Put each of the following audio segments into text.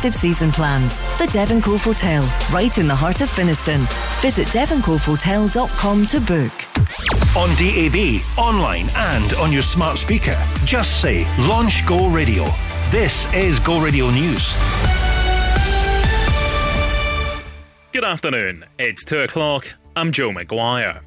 festive season plans. The Devon Cove Hotel, right in the heart of Finnieston. Visit devoncovehotel.com to book. On DAB, online, and on your smart speaker, just say Launch Go Radio. This is Go Radio News. Good afternoon. It's 2 o'clock. I'm Joe McGuire.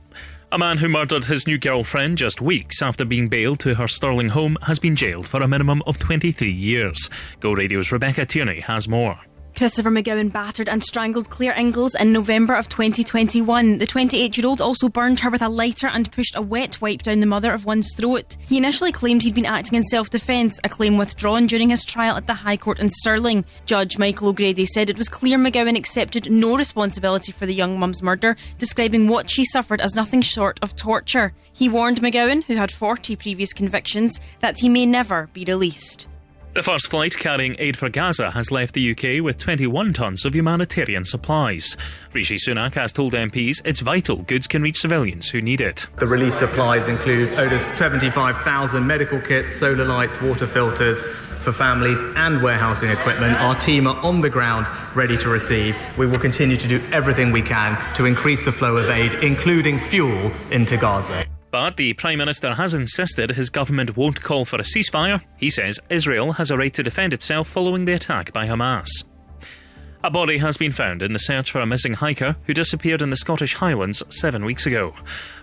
A man who murdered his new girlfriend just weeks after being bailed to her Stirling home has been jailed for a minimum of 23 years. Go Radio's Rebecca Tierney has more. Christopher McGowan battered and strangled Claire Inglis in November of 2021. The 28 year old also burned her with a lighter and pushed a wet wipe down the mother of one's throat. He initially claimed he'd been acting in self defence, a claim withdrawn during his trial at the High Court in Stirling. Judge Michael O'Grady said it was clear McGowan accepted no responsibility for the young mum's murder, describing what she suffered as nothing short of torture. He warned McGowan, who had 40 previous convictions, that he may never be released. The first flight carrying aid for Gaza has left the UK with 21 tonnes of humanitarian supplies. Rishi Sunak has told MPs it's vital goods can reach civilians who need it. The relief supplies include over 75,000 medical kits, solar lights, water filters, for families and warehousing equipment. Our team are on the ground ready to receive. We will continue to do everything we can to increase the flow of aid, including fuel, into Gaza. But the Prime Minister has insisted his government won't call for a ceasefire. He says Israel has a right to defend itself following the attack by Hamas. A body has been found in the search for a missing hiker who disappeared in the Scottish Highlands seven weeks ago.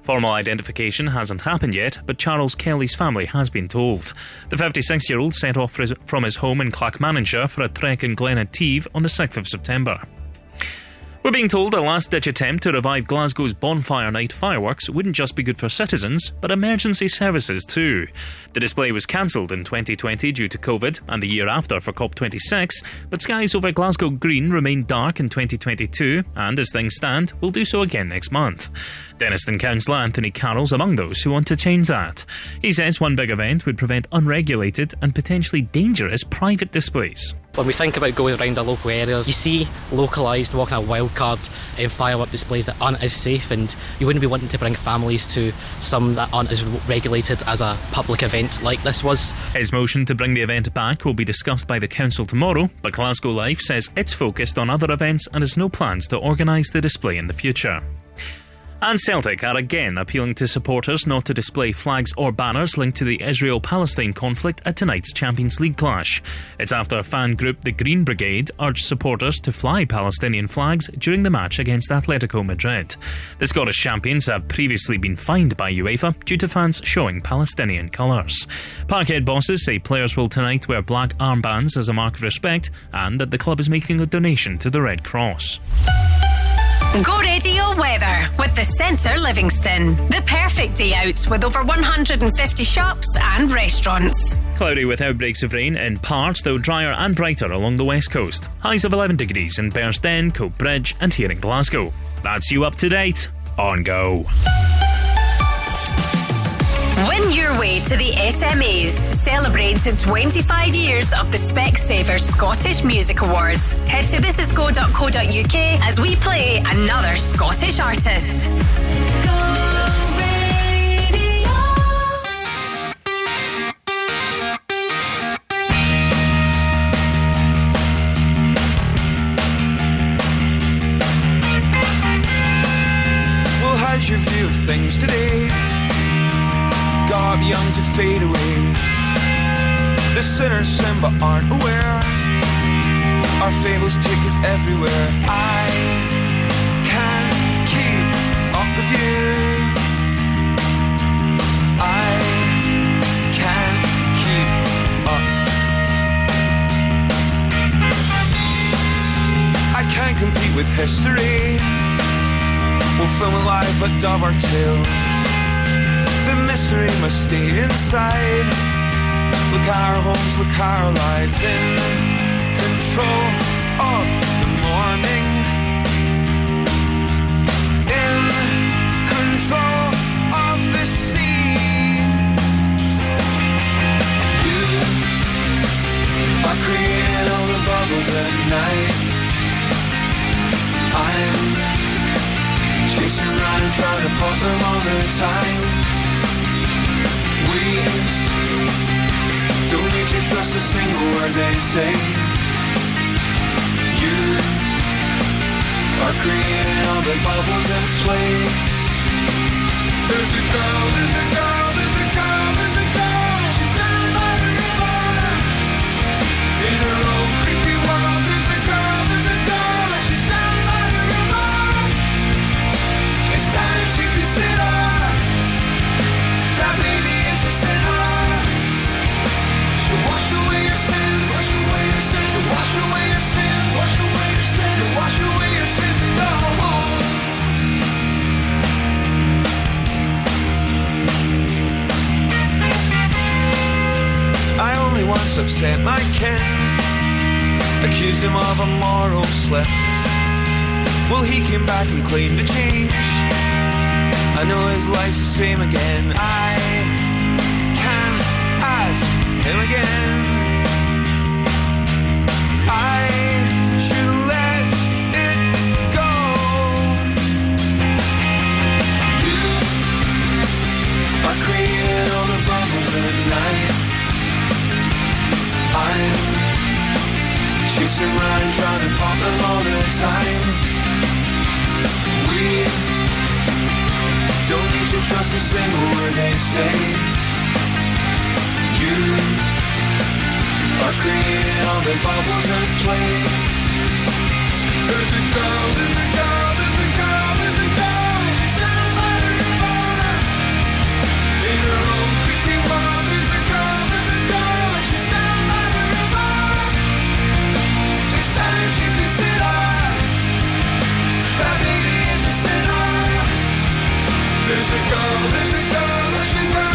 Formal identification hasn't happened yet, but Charles Kelly's family has been told. The 56 year old set off from his home in Clackmannanshire for a trek in Glen Etive on the 6th of September. We're being told a last ditch attempt to revive Glasgow's bonfire night fireworks wouldn't just be good for citizens, but emergency services too. The display was cancelled in 2020 due to COVID and the year after for COP26, but skies over Glasgow Green remain dark in 2022 and, as things stand, will do so again next month. Dennistoun Councillor Anthony Carroll's among those who want to change that. He says one big event would prevent unregulated and potentially dangerous private displays. When we think about going around our local areas, you see localised walking a wildcard and um, firework displays that aren't as safe, and you wouldn't be wanting to bring families to some that aren't as regulated as a public event like this was. His motion to bring the event back will be discussed by the council tomorrow, but Glasgow Life says it's focused on other events and has no plans to organise the display in the future. And Celtic are again appealing to supporters not to display flags or banners linked to the Israel Palestine conflict at tonight's Champions League clash. It's after a fan group the Green Brigade urged supporters to fly Palestinian flags during the match against Atletico Madrid. The Scottish champions have previously been fined by UEFA due to fans showing Palestinian colours. Parkhead bosses say players will tonight wear black armbands as a mark of respect and that the club is making a donation to the Red Cross. Go radio weather with the Centre Livingston. The perfect day out with over 150 shops and restaurants. Cloudy with outbreaks of rain in parts, though drier and brighter along the west coast. Highs of 11 degrees in Bearsden, Coatbridge, and here in Glasgow. That's you up to date on Go. Win your way to the SMAs to celebrate 25 years of the Specsavers Scottish Music Awards. Head to thisisgo.co.uk as we play another Scottish artist. Well, sinners sin but aren't aware. Our fables take us everywhere. I can't keep up with you. I can't keep up. I can't compete with history. We'll film it live but dub our tale. The mystery must stay inside. Look our homes, look our lives in control of the morning. In control of the sea. You are creating all the bubbles at night. I'm chasing around trying to pop them all the time. We don't need to trust a single word they say. You are creating all the bubbles at play. There's a girl, there's a girl. Upset my Ken, accused him of a moral slip. Well, he came back and claimed to change. I know his life's the same again. I can ask him again. I'm chasing around trying to pop them all the time. We don't need to trust a single word they say. You are creating all the bubbles at play. There's a girl, there's a girl, There's a girl, there's a girl, a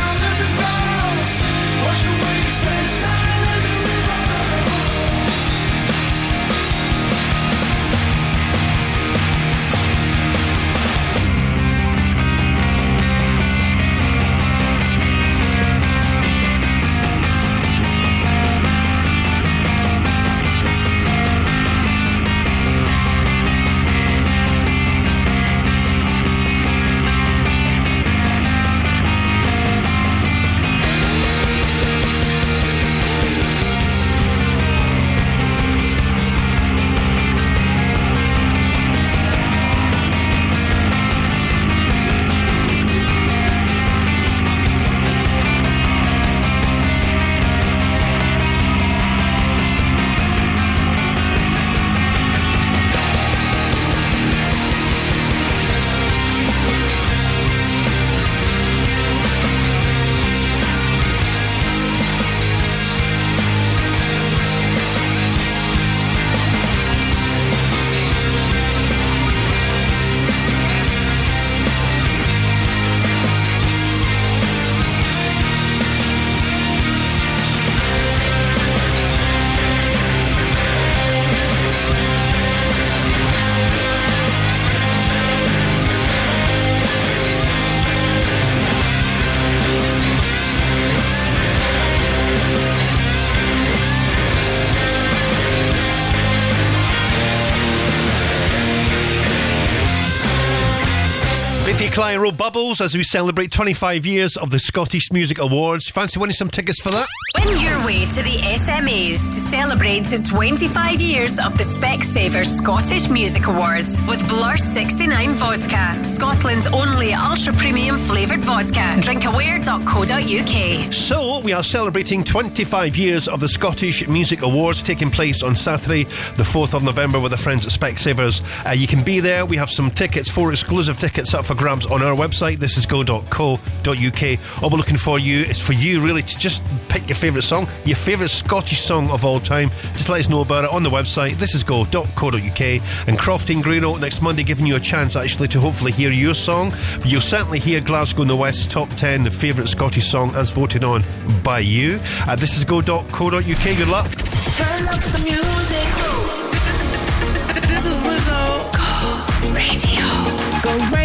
Clyro Row Bubbles as we celebrate 25 years of the Scottish Music Awards. Fancy winning some tickets for that? Win your way to the SMAs to celebrate 25 years of the Specsavers Scottish Music Awards with Blur 69 Vodka, Scotland's only ultra premium flavoured vodka. Drinkaware.co.uk. So, we are celebrating 25 years of the Scottish Music Awards taking place on Saturday, the 4th of November, with the friends at Specsavers. Uh, you can be there. We have some tickets, four exclusive tickets up for grabs on our website. This is go.co.uk. All we're looking for you is for you really to just pick your favourite song, your favourite Scottish song of all time. Just let us know about it on the website. This is go.co.uk. And Crofting Greeno next Monday giving you a chance actually to hopefully hear your song. You'll certainly hear Glasgow in the West's top 10 favourite Scottish song as voted on by you. Uh, this is go.co.uk. Good luck. Turn up the music. This is Lizzo. Go radio. Go radio.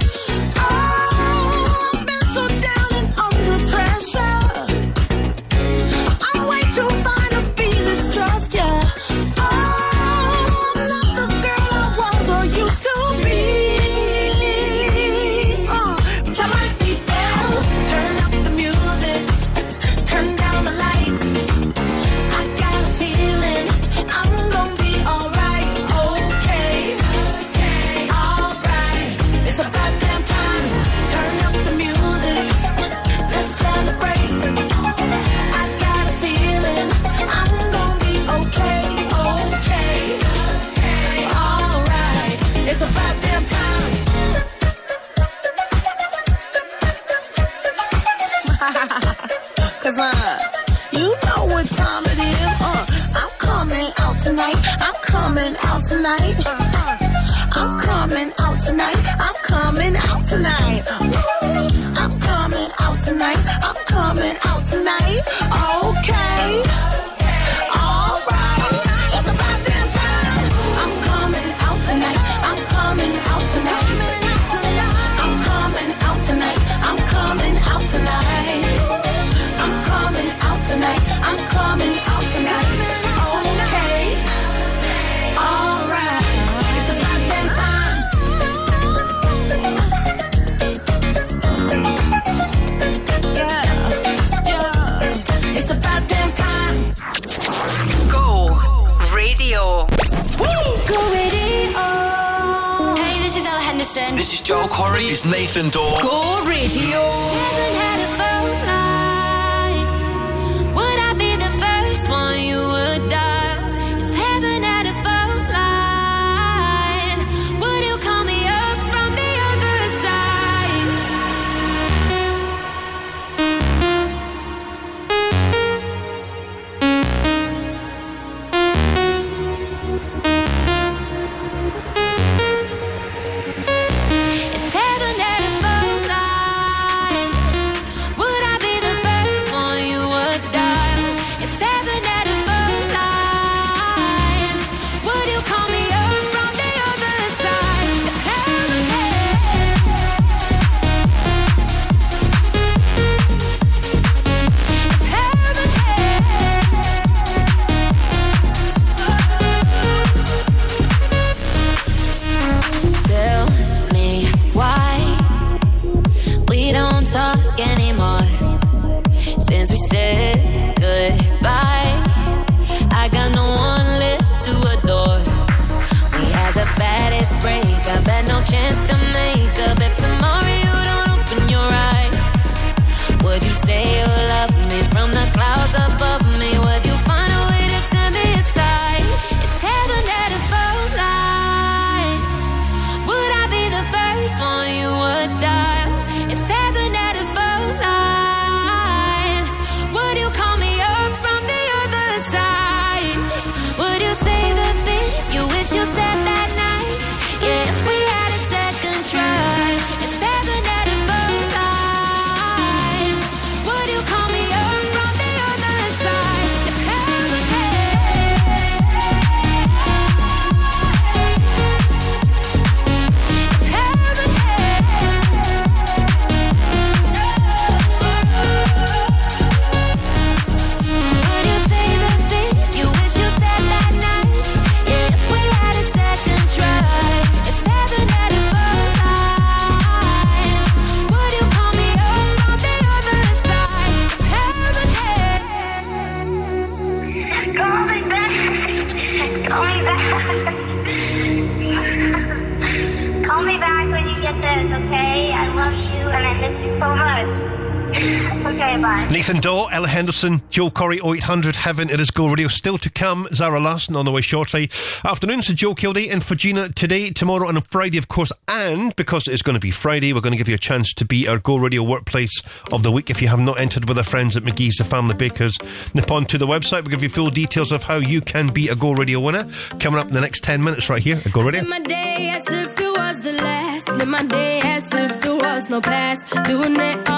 Johnson, Joe Corry, 0800 Heaven, it is Go Radio. Still to come, Zara Larsson on the way shortly. Afternoon, so Joe Kilday and for Gina today, tomorrow, and Friday, of course. And because it is going to be Friday, we're going to give you a chance to be our Go Radio Workplace of the Week if you have not entered with our friends at McGhee's, the Family Bakers, nip on to the website. We'll give you full details of how you can be a Go Radio winner coming up in the next 10 minutes right here at Go Radio. My day as if it was the last. Live my day as if there was no past. Doing it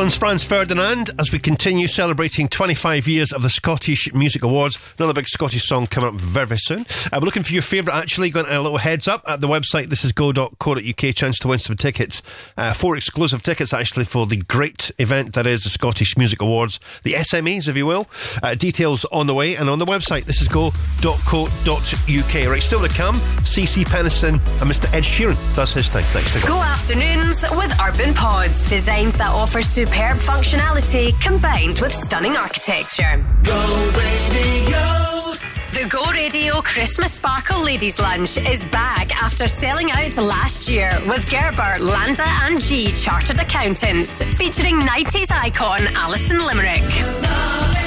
Scotland's Franz Ferdinand as we continue celebrating 25 years of the Scottish Music Awards. Another big Scottish song coming up very, very soon. Uh, we're looking for your favourite, actually. Going a little heads up at the website, this is thisisgo.co.uk. Chance to win some tickets. Uh, four exclusive tickets, actually, for the great event that is the Scottish Music Awards. The SMEs, if you will. Uh, details on the way and on the website, this is thisisgo.co.uk. Right, still to come, CeCe Peniston and Mr. Ed Sheeran does his thing. Next to go. Go afternoons with Urban Pods. Designs that offer superb functionality combined with stunning architecture. Go radio. The Go Radio Christmas Sparkle Ladies Lunch is back after selling out last year with Gerber, Landa and G Chartered Accountants, featuring 90s icon Alison Limerick.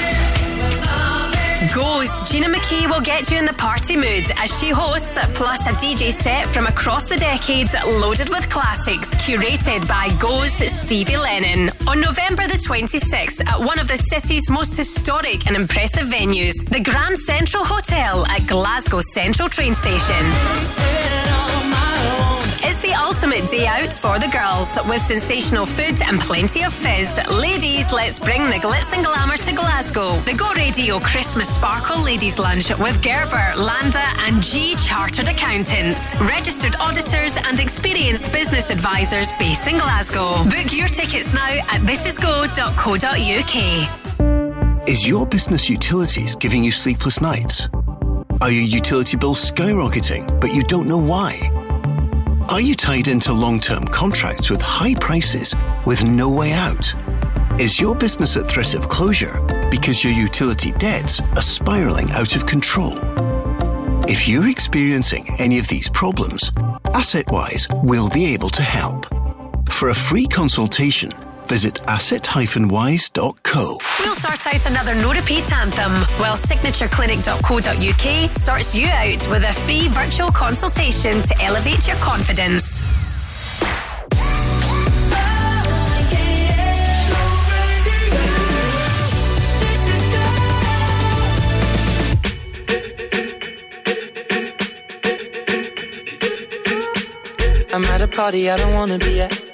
Goes, Gina McKee will get you in the party mood as she hosts, plus a DJ set from across the decades loaded with classics curated by Goes Stevie Lennon on November the 26th at one of the city's most historic and impressive venues, the Grand Central Hotel at Glasgow Central Train Station. It's the ultimate day out for the girls with sensational food and plenty of fizz. Ladies, let's bring the glitz and glamour to Glasgow. The Go Radio Christmas Sparkle Ladies Lunch with Gerber, Landa, and G Chartered Accountants, registered auditors and experienced business advisors based in Glasgow. Book your tickets now at thisisgo.co.uk. Is your business utilities giving you sleepless nights? Are your utility bills skyrocketing, but you don't know why? Are you tied into long term contracts with high prices with no way out? Is your business at threat of closure because your utility debts are spiraling out of control? If you're experiencing any of these problems, AssetWise will be able to help. For a free consultation, visit asset-wise.co. We'll sort out another no repeat anthem while signatureclinic.co.uk sorts you out with a free virtual consultation to elevate your confidence. I'm at a party I don't wanna be at.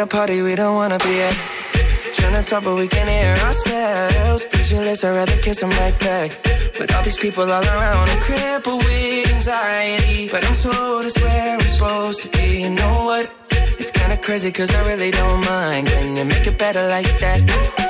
a party we don't wanna be at. Trying to talk, but we can't hear ourselves. Pictureless, I'd rather kiss them right back. But all these people all around, I'm crippled with anxiety. But I'm told it's where I'm supposed to be. You know what? It's kinda crazy, cause I really don't mind. Can you make it better like that?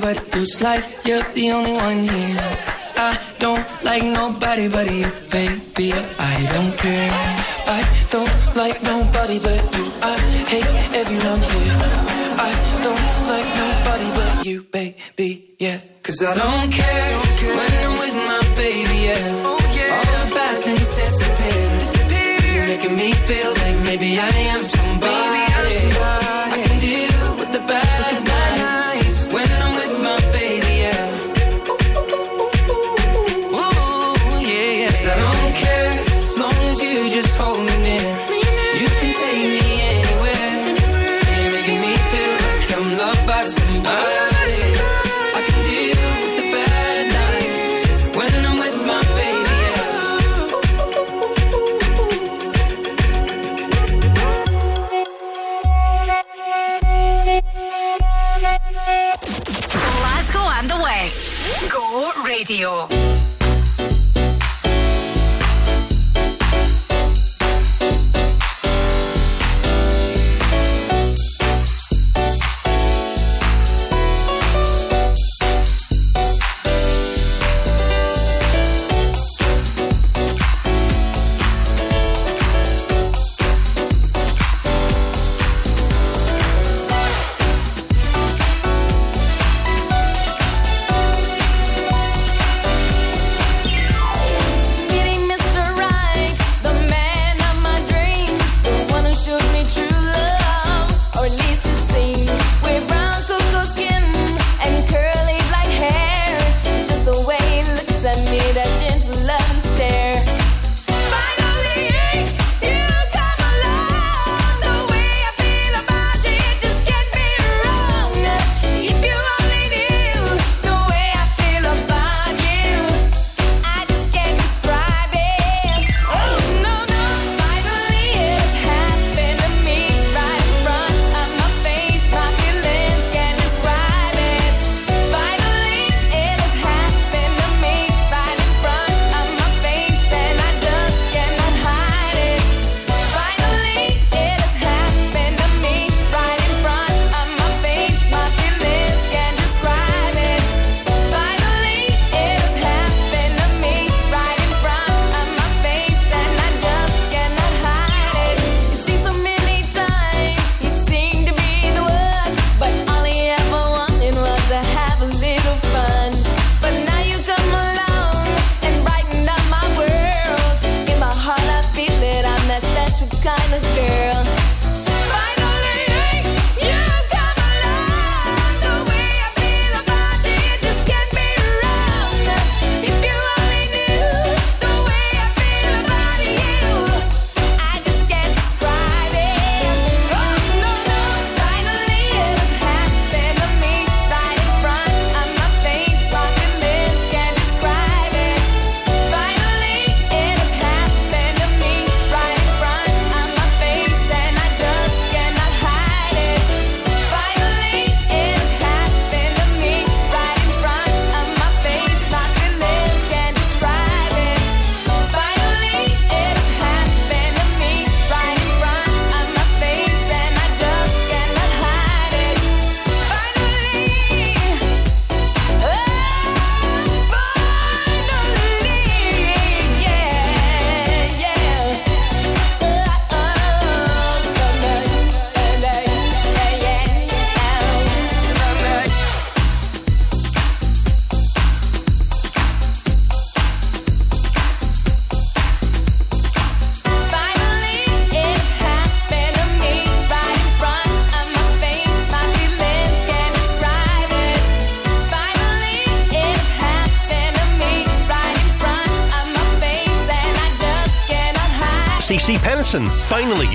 but who's like you're the only one here. I don't like nobody but you, baby. I don't care. I don't like nobody but you. I hate everyone here. I don't like nobody but you, baby. Yeah, cause I don't care, don't care. when I'm with my baby. Yeah, oh yeah, all the bad things disappear. disappear. You're making me feel like maybe I ain't.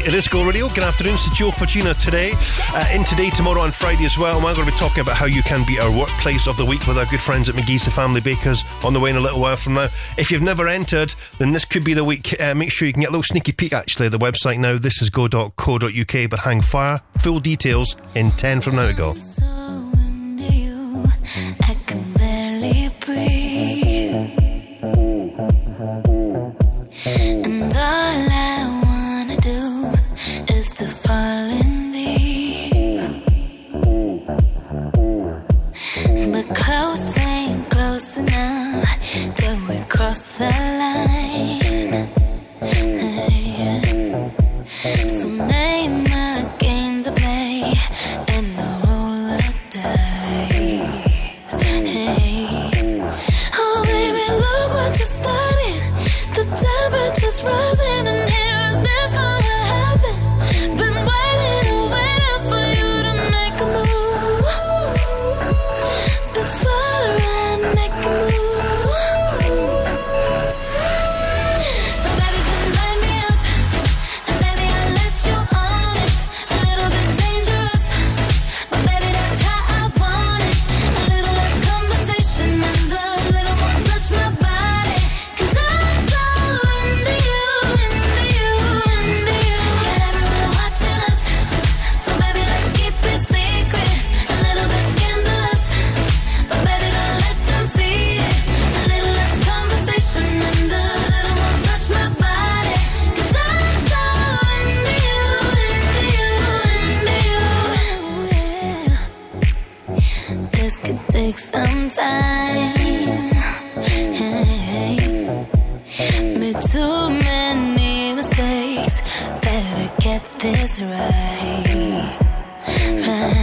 it is Go Radio. Good afternoon. It's Joe Fortuna today. Uh, in today, tomorrow, and Friday as well. And we're going to be talking about how you can be our workplace of the week with our good friends at McGhee's, the Family Bakers, on the way in a little while from now. If you've never entered, then this could be the week. Uh, make sure you can get a little sneaky peek, actually, at the website now. This is go.co.uk, but hang fire. Full details in 10 from now to go. Get this right. Right.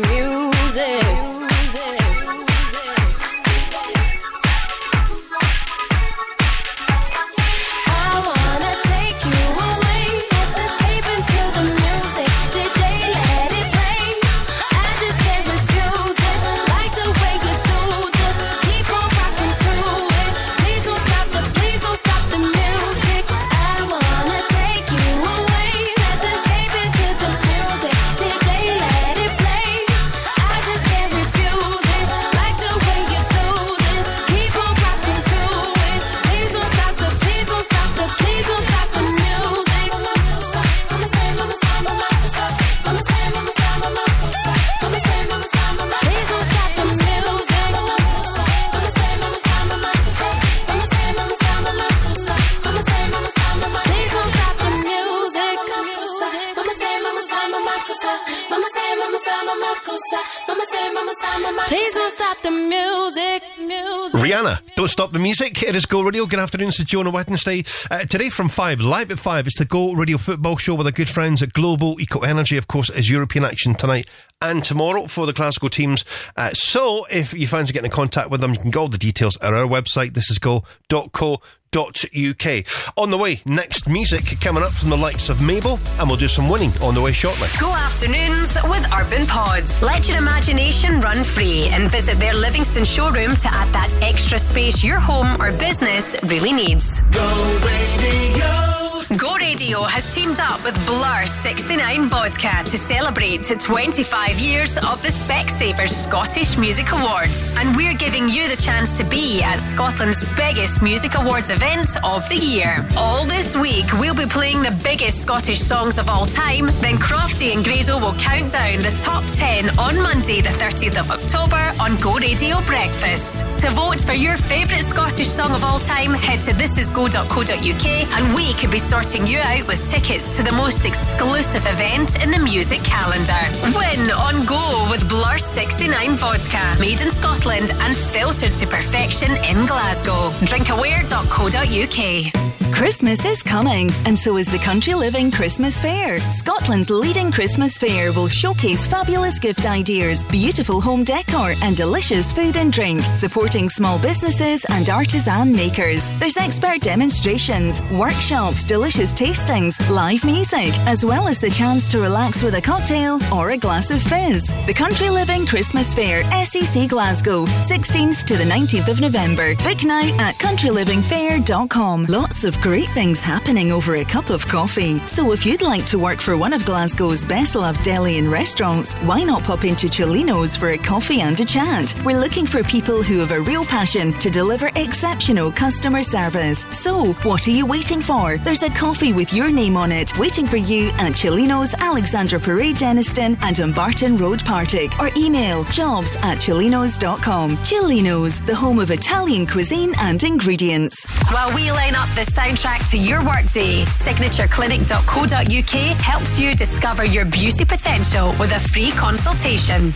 music. It is Go Radio. Good afternoon, is Jonah Wednesday. Uh, today from 5, live at 5, it's the Go Radio football show with our good friends at Global Eco Energy. Of course, is European action tonight and tomorrow for the classical teams. Uh, so if you fancy getting in contact with them, you can go all the details at our website. This is go.co uk. On the way, next music coming up from the likes of Mabel, and we'll do some winning on the way shortly. Go afternoons with Urban Pods. Let your imagination run free and visit their Livingston showroom to add that extra space your home or business really needs. Go radio. Go Radio has teamed up with Blur 69 Vodka to celebrate 25 years of the Specsavers Scottish Music Awards. And we're giving you the chance to be at Scotland's biggest music awards event of the year. All this week, we'll be playing the biggest Scottish songs of all time. Then Crofty and Grado will count down the top 10 on Monday, the 30th of October on Go Radio Breakfast. To vote for your favourite Scottish song of all time, head to thisisgo.co.uk and we could be sorting you out with tickets to the most exclusive event in the music calendar. Win on Go with Blur 69 Vodka, made in Scotland and filtered to perfection in Glasgow. Drinkaware.co.uk. Christmas is coming, and so is the Country Living Christmas Fair. Scotland's leading Christmas fair will showcase fabulous gift ideas, beautiful home decor, and delicious food and drink, supporting small businesses and artisan makers. There's expert demonstrations, workshops, delicious tastings, live music, as well as the chance to relax with a cocktail or a glass of fizz. The Country Living Christmas Fair, SEC Glasgow, 16th to the 19th of November. Book now at countrylivingfair.com. Lots of great things happening over a cup of coffee. So if you'd like to work for one of Glasgow's best loved deli and restaurants, why not pop into Celino's for a coffee and a chat? We're looking for people who have a real passion to deliver exceptional customer service. So, what are you waiting for? There's a coffee with your name on it waiting for you at Celino's, Alexandra Parade, Dennistoun, and Dumbarton Road, Partick. Or email jobs at celinos.com. Celinos, the home of Italian cuisine and ingredients. While we line up the soundtrack to your workday, signatureclinic.co.uk helps you discover your beauty potential with a free consultation.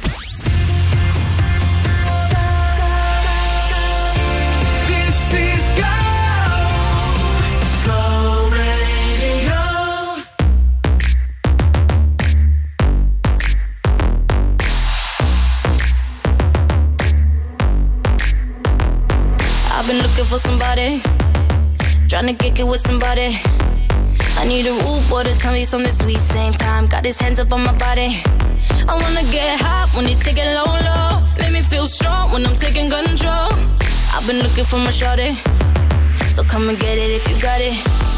Trying to kick it with somebody. I need a rude boy to tell me something sweet. Same time, got his hands up on my body. I wanna get hot when he take it low, low. Make me feel strong when I'm taking control. I've been looking for my shorty, so come and get it if you got it.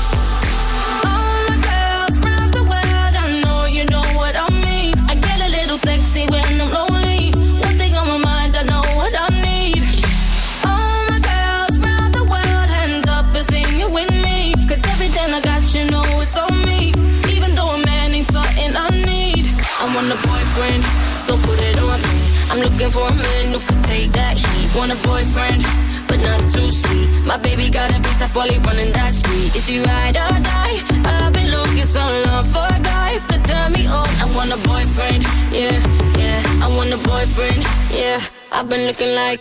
I want a boyfriend, so put it on me. I'm looking for a man who could take that heat. Want a boyfriend, but not too sweet. My baby got a big tough while running that street. Is he ride or die? I've been looking so long for a guy could turn me on. I want a boyfriend, yeah, yeah. I want a boyfriend, yeah. I've been looking like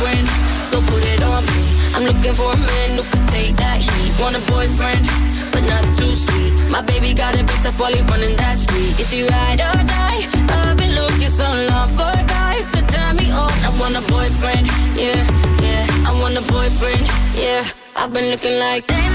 friends, so put it on me. I'm looking for a man who can take that heat. Want a boyfriend, but not too sweet. My baby got a it better for running that street. Is he ride or die? I've been looking so long for a guy could turn me on. I want a boyfriend, yeah, yeah. I want a boyfriend, yeah. I've been looking like. Damn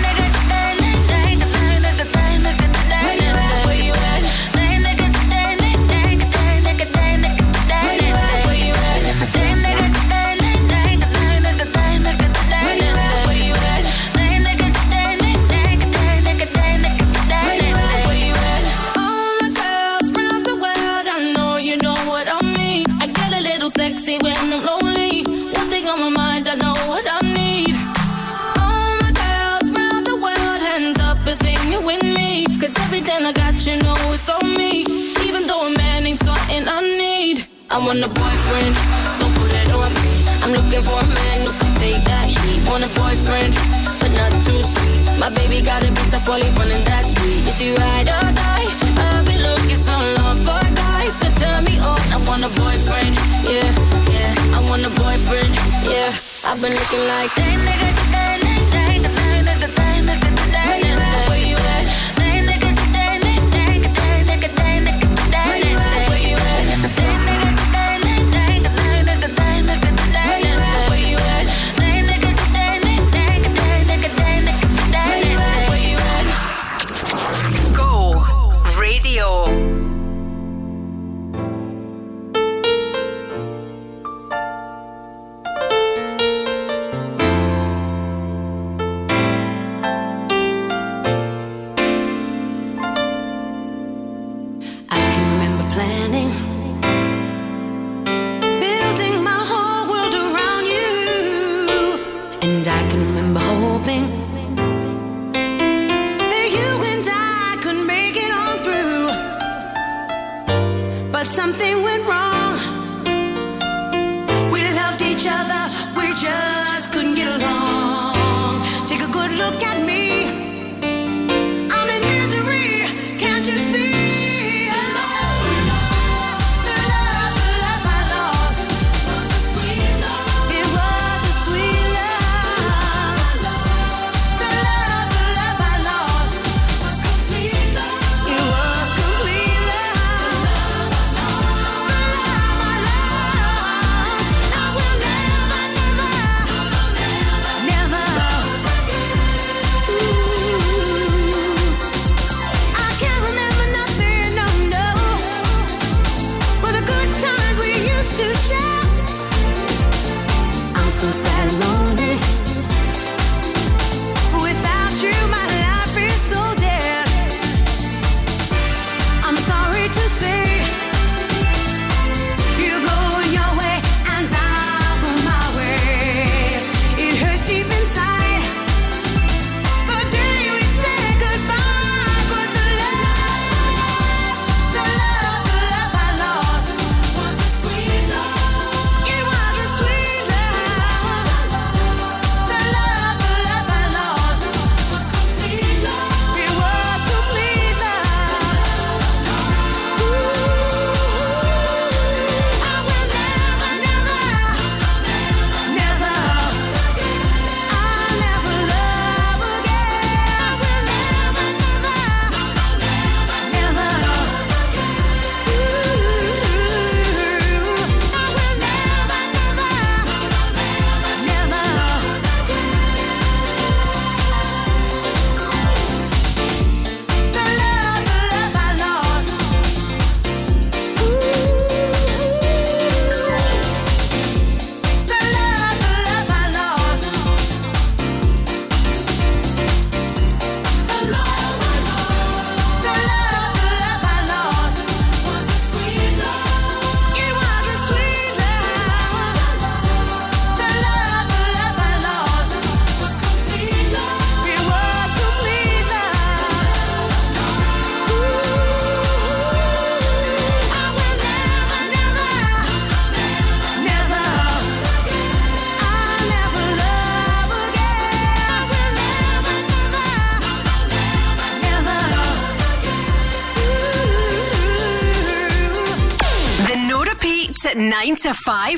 want a boyfriend, so put it on me. I'm looking for a man who can take that heat. Want a boyfriend, but not too sweet. My baby got a beat up while he running that street. Is he ride or die? I've been looking so long for a guy to turn me on. I want a boyfriend, yeah, yeah. I want a boyfriend, yeah. I've been looking like damn nigga, damn nigga.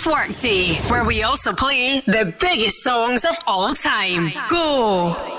Live Workday, where we also play the biggest songs of all time. Go!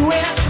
Wanna suck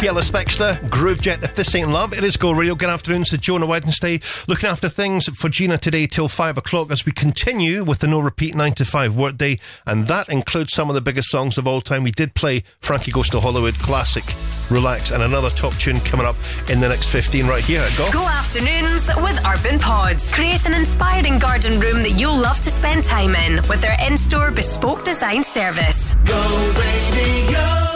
Sophie Ellis Bextor, Groove Jet, If This Ain't Love. It is Go Radio. Good afternoon to Jonah Wednesday. Looking after things for Gina today till 5 o'clock as we continue with the no repeat 9 to 5 workday. And that includes some of the biggest songs of all time. We did play Frankie Goes to Hollywood classic, Relax, and another top tune coming up in the next 15 right here at Go. Go afternoons with Urban Pods. Create an inspiring garden room that you'll love to spend time in with their in store bespoke design service. Go Radio.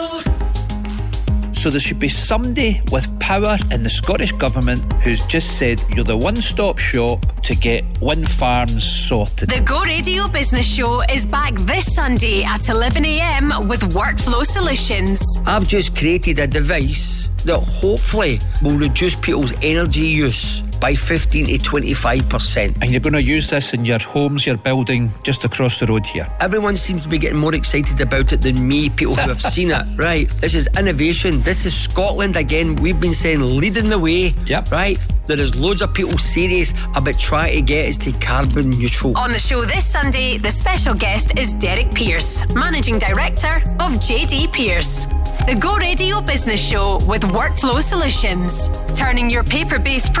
So there should be somebody with power in the Scottish Government who's just said you're the one stop shop to get wind farms sorted. The Go Radio Business Show is back this Sunday at 11am with Workflow Solutions. I've just created a device that hopefully will reduce people's energy use by 15 to 25%. And you're going to use this in your homes, your building, just across the road here. Everyone seems to be getting more excited about it than me, people who have seen it. Right, this is innovation. This is Scotland again. We've been saying leading the way. Yep. Right? There is loads of people serious about trying to get us to carbon neutral. On the show this Sunday, the special guest is Derek Pierce, Managing Director of JD Pierce. The Go Radio Business Show with Workflow Solutions, turning your paper based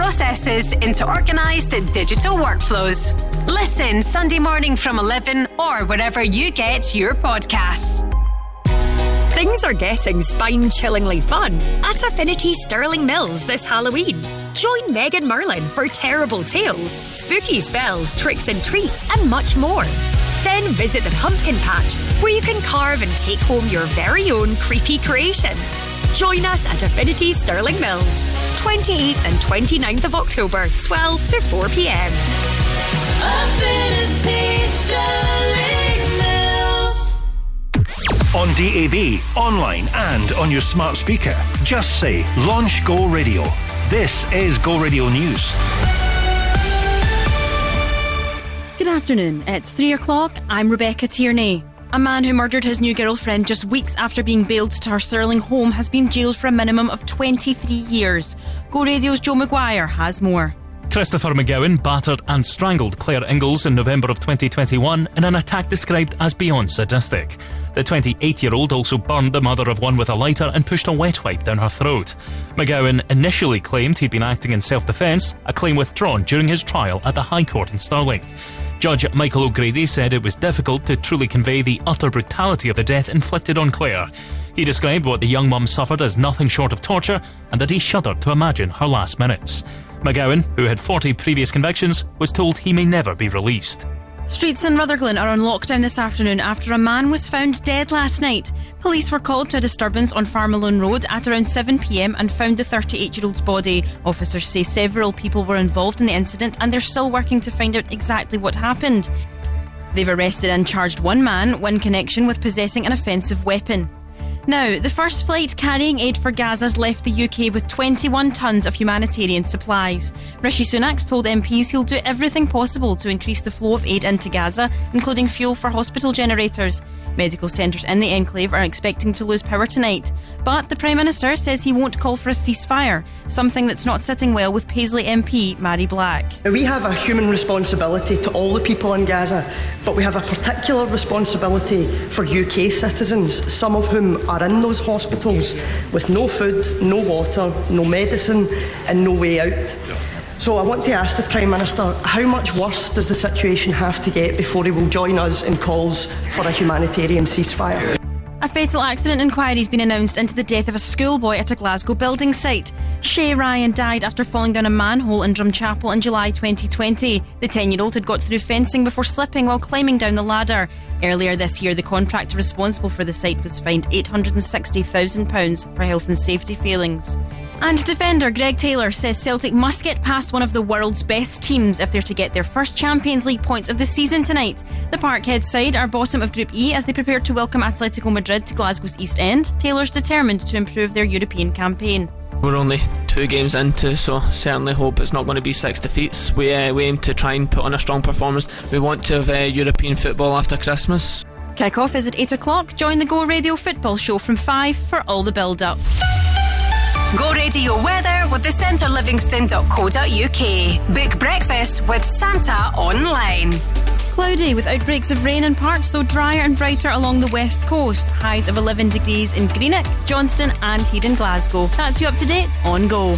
into organised digital workflows. Listen Sunday morning from 11 or wherever you get your podcasts. Things are getting spine chillingly fun at Affinity Stirling Mills this Halloween. Join Megan Merlin for terrible tales, spooky spells, tricks and treats, and much more. Then visit the pumpkin patch where you can carve and take home your very own creepy creation. Join us at Affinity Stirling Mills, 28th and 29th of October, 12 to 4 pm. Affinity Stirling Mills. On DAB, online, and on your smart speaker. Just say Launch Go Radio. This is Go Radio News. Good afternoon. It's three o'clock. I'm Rebecca Tierney. A man who murdered his new girlfriend just weeks after being bailed to her Stirling home has been jailed for a minimum of 23 years. Go Radio's Joe Maguire has more. Christopher McGowan battered and strangled Claire Inglis in November of 2021 in an attack described as beyond sadistic. The 28 year old also burned the mother of one with a lighter and pushed a wet wipe down her throat. McGowan initially claimed he'd been acting in self defence, a claim withdrawn during his trial at the High Court in Stirling. Judge Michael O'Grady said it was difficult to truly convey the utter brutality of the death inflicted on Claire. He described what the young mum suffered as nothing short of torture and that he shuddered to imagine her last minutes. McGowan, who had 40 previous convictions, was told he may never be released. Streets in Rutherglen are on lockdown this afternoon after a man was found dead last night. Police were called to a disturbance on Farmeloan Road at around 7pm and found the 38 year old's body. Officers say several people were involved in the incident and they're still working to find out exactly what happened. They've arrested and charged one man in connection with possessing an offensive weapon. Now, the first flight carrying aid for Gaza's left the UK with 21 tonnes of humanitarian supplies. Rishi Sunak's told MPs he'll do everything possible to increase the flow of aid into Gaza, including fuel for hospital generators. Medical centres in the enclave are expecting to lose power tonight, but the Prime Minister says he won't call for a ceasefire, something that's not sitting well with Paisley MP Mhairi Black. We have a human responsibility to all the people in Gaza, but we have a particular responsibility for UK citizens, some of whom in those hospitals with no food, no water, no medicine, and no way out. So I want to ask the Prime Minister how much worse does the situation have to get before he will join us in calls for a humanitarian ceasefire? A fatal accident inquiry has been announced into the death of a schoolboy at a Glasgow building site. Shay Ryan died after falling down a manhole in Drumchapel in July 2020. The 10 year old had got through fencing before slipping while climbing down the ladder. Earlier this year, the contractor responsible for the site was fined £860,000 for health and safety failings. And defender Greg Taylor says Celtic must get past one of the world's best teams if they're to get their first Champions League points of the season tonight. The Parkhead side are bottom of Group E as they prepare to welcome Atletico Madrid to Glasgow's East End. Taylor's determined to improve their European campaign. We're only two games into, so certainly hope it's not going to be six defeats. We, uh, we aim to try and put on a strong performance. We want to have uh, European football after Christmas. Kick-off is at 8 o'clock. Join the Go Radio football show from 5 for all the build-up. Go radio weather with the centrelivingston.co.uk. Book breakfast with Santa online. Cloudy with outbreaks of rain in parts, though drier and brighter along the west coast. Highs of 11 degrees in Greenock, Johnstone, and here in Glasgow. That's you up to date on Go.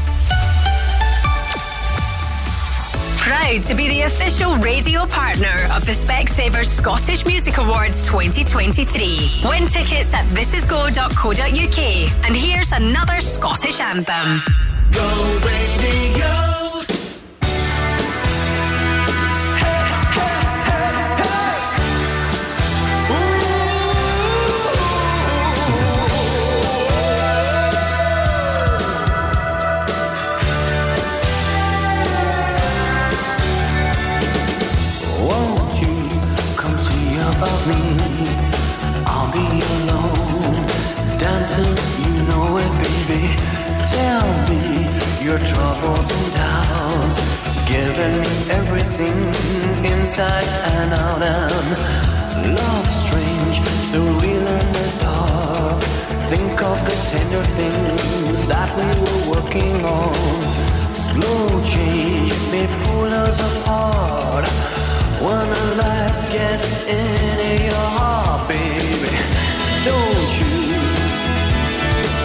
Proud to be the official radio partner of the Specsavers Scottish Music Awards 2023. Win tickets at thisisgo.co.uk. And here's another Scottish anthem. Go radio. Your troubles and doubts, giving me everything inside and out. And love strange, so real in the dark. Think of the tender things that we were working on. Slow change may pull us apart. When the light gets into your heart, baby, don't you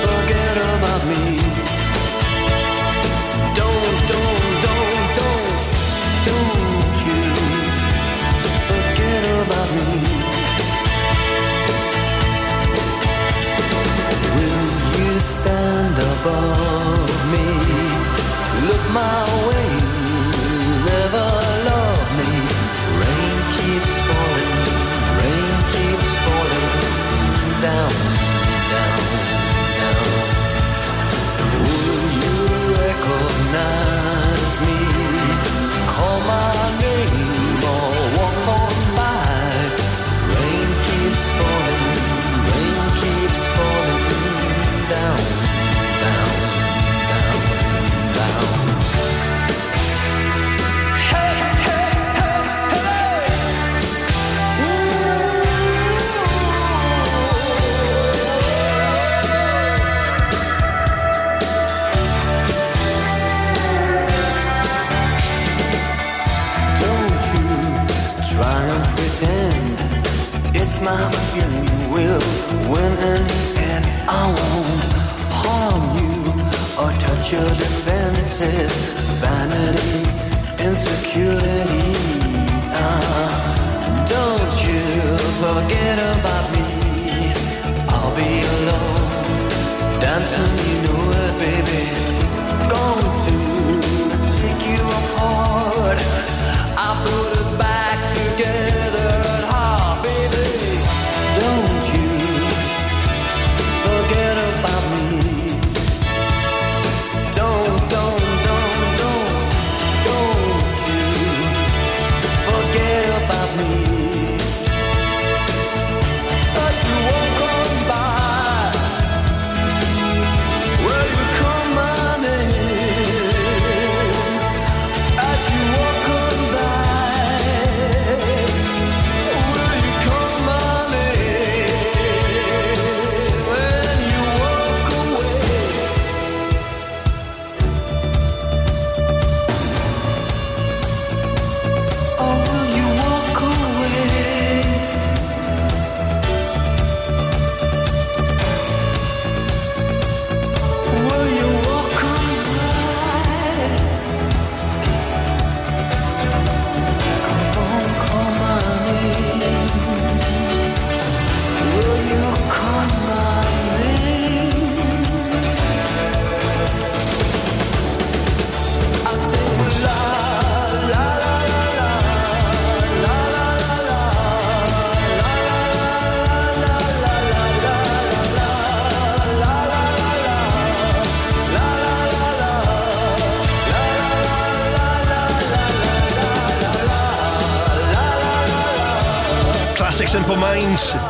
forget about me. Above me? Look my way, will win. I won't harm you or touch your defenses, vanity, insecurity. Ah, don't you forget about me. I'll be alone, dancing, you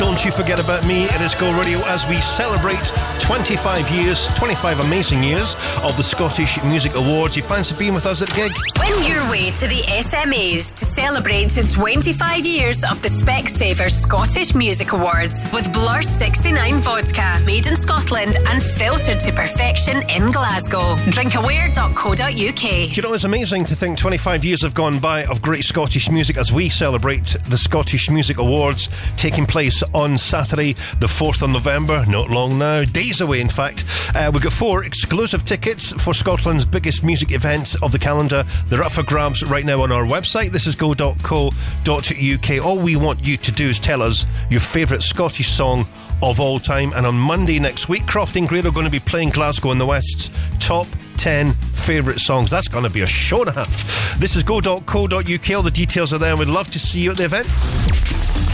don't you forget about me. It is Go Radio as we celebrate 25 years, 25 amazing years of the Scottish Music Awards. You fancy being with us at the gig? Win your way to the SMAs to celebrate 25 years of the Specsavers Scottish Music Awards with Blur 69 vodka, made in Scotland and filtered to perfection in Glasgow. Drinkaware.co.uk. Do you know, it's amazing to think 25 years have gone by of great Scottish music as we celebrate the Scottish Music Awards taking place on Saturday, the 4th of November. Not long now, days away, in fact. Uh, we've got four exclusive tickets for Scotland's biggest music events of the calendar. They're up for grabs right now on our website. This is go.co.uk. All we want you to do is tell us your favourite Scottish song of all time. And on Monday next week, Croft and Grade are going to be playing Glasgow in the West's top 10 favourite songs. That's going to be a show and a half. This is go.co.uk. All the details are there, and we'd love to see you at the event.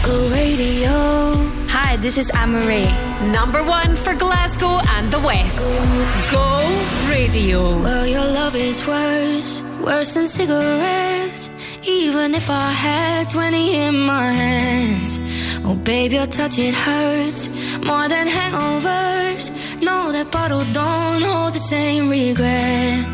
Go radio. Hi, this is Amarie. Number one for Glasgow and the West. Go Radio. Well, your love is worse, worse than cigarettes. Even if I had 20 in my hands. Oh, baby, your touch, it hurts more than hangovers. No, that bottle don't hold the same regret.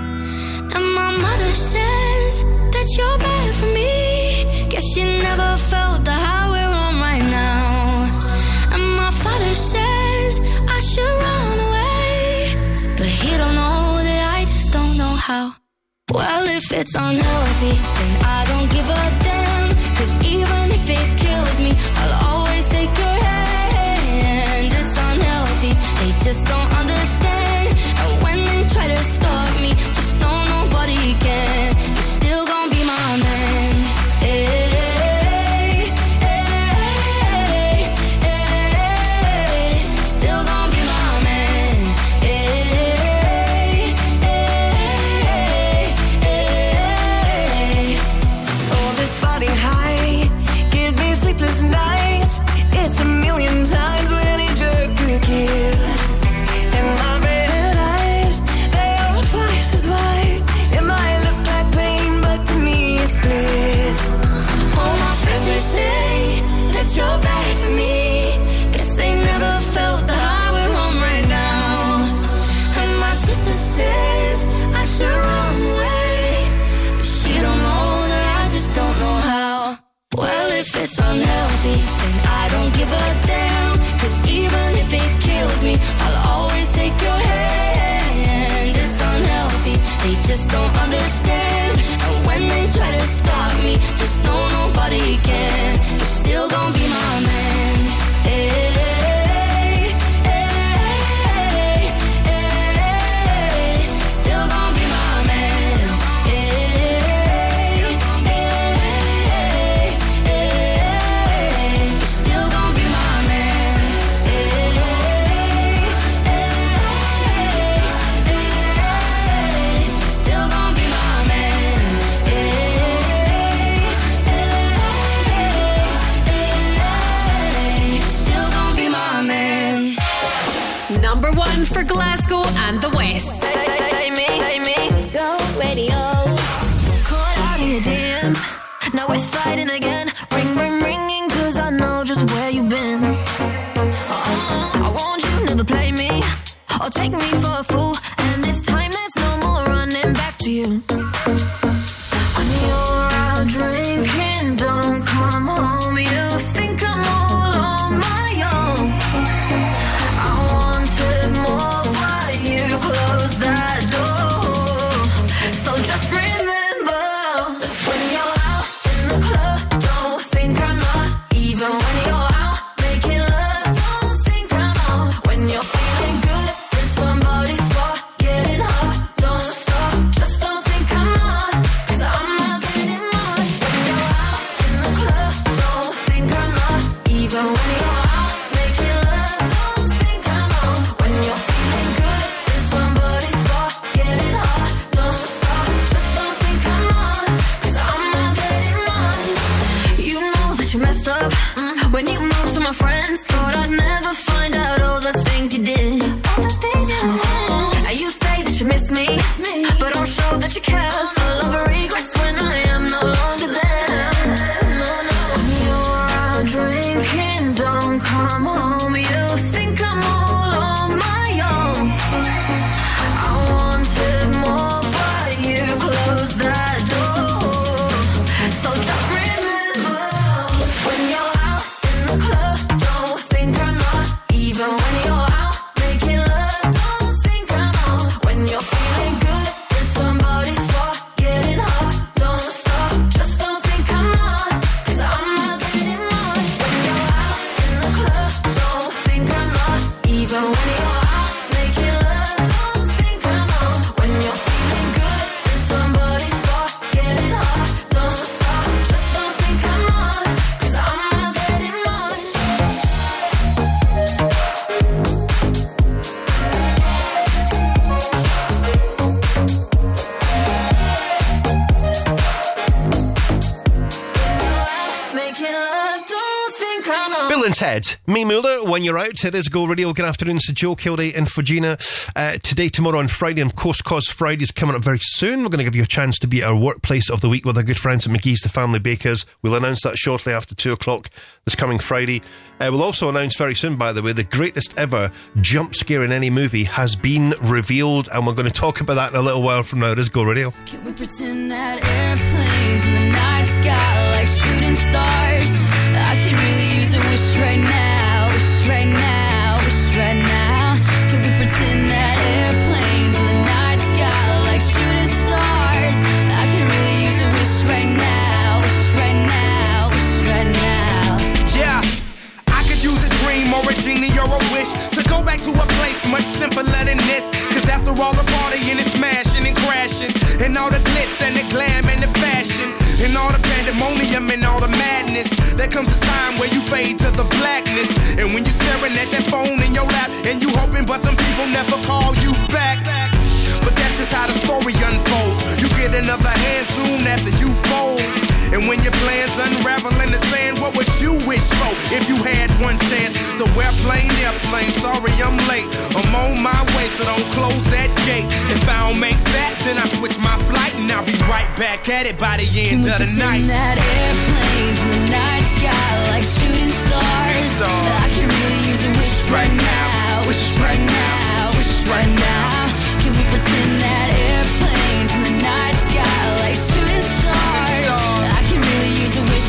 And my mother says that you're bad for me. Guess she never felt the high we're on right now. And my father says I should run away. But he don't know that I just don't know how. Well, if it's unhealthy, then I don't give a damn. Cause even if it kills me, I'll always take your hand. It's unhealthy, they just don't understand. And when they try to stop me, just know nobody can. Just don't understand. And when they try to stop me, just know nobody can. You're still gonna or take me for a fool. And this time there's no more running back to you. Ted. Me Muller, when you're out, it is Go Radio. Good afternoon to Joe Kilday and Fujina. Uh, today, tomorrow, and Friday, and course, Cause Friday's coming up very soon. We're going to give you a chance to be at our workplace of the week with our good friends at McGhee's, the Family Bakers. We'll announce that shortly after two o'clock this coming Friday. Uh, we'll also announce very soon, by the way, the greatest ever jump scare in any movie has been revealed, and we're going to talk about that in a little while from now. It is Go Radio. Can we pretend that airplanes in the night sky like shooting stars? I could really use a wish right now, wish right now, wish right now. We pretend that airplanes in the night sky like shooting stars? I could really use a wish right now, wish right now, wish right now. Yeah, I could use a dream or a genie or a wish to go back to a place much simpler than this. Cause after all the partying and smashing and crashing, and all the glitz and the glam and the fashion, and all the pandemonium and all the madness, there comes a time where you fade to the blackness. And when you're staring at that phone in your lap, and you hoping, but them people never call you back. But that's just how the story unfolds. You get another hand soon after you fold. And when your plans unravel in the sand, what would you wish for if you had one chance? So airplane, airplane, sorry I'm late. I'm on my way, so don't close that gate. If I don't make that, then I switch my flight and I'll be right back at it by the end Can we of the pretend night. that airplanes in the night sky like shooting stars? I can really use a wish right now, wish right now, wish right now. Can we pretend that airplanes in the night sky like shooting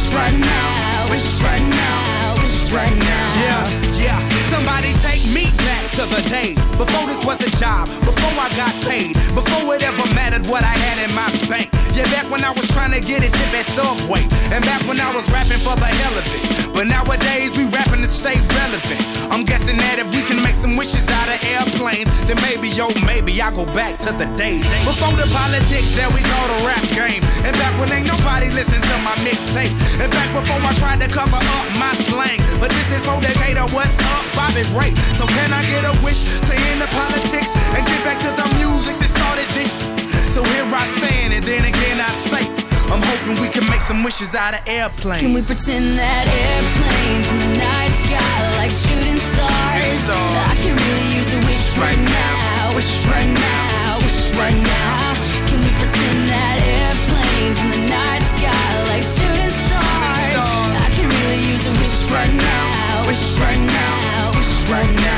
wish right now, wish right now, wish right now. Yeah, yeah. Somebody take me to the days before this was a job, before I got paid, before it ever mattered what I had in my bank. Yeah, back when I was trying to get a tip at Subway, and back when I was rapping for the hell of it. But nowadays we rapping to stay relevant. I'm guessing that if we can make some wishes out of airplanes, then maybe, yo, maybe I go back to the days before the politics that we call the rap game, and back when ain't nobody listened to my mixtape, and back before I tried to cover up my slang. But this is for Decatur, what's up, Bobby Ray? So can I get a wish to end the politics and get back to the music that started this? So here I stand, and then again I say, I'm hoping we can make some wishes out of airplanes. Can we pretend that airplanes in the night sky like shooting stars? I can really use a wish right now, wish right now, wish right now. Can we pretend that airplanes in the night sky like shooting stars? I can really use a wish right now, wish right now, wish right now.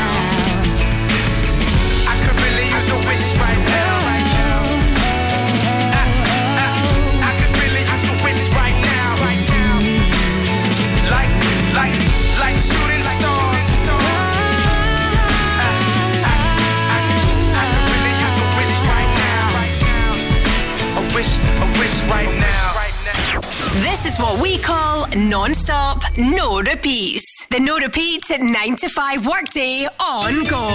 Right now. This is what we call non-stop, no repeats. The no repeats at 9 to 5 workday on go.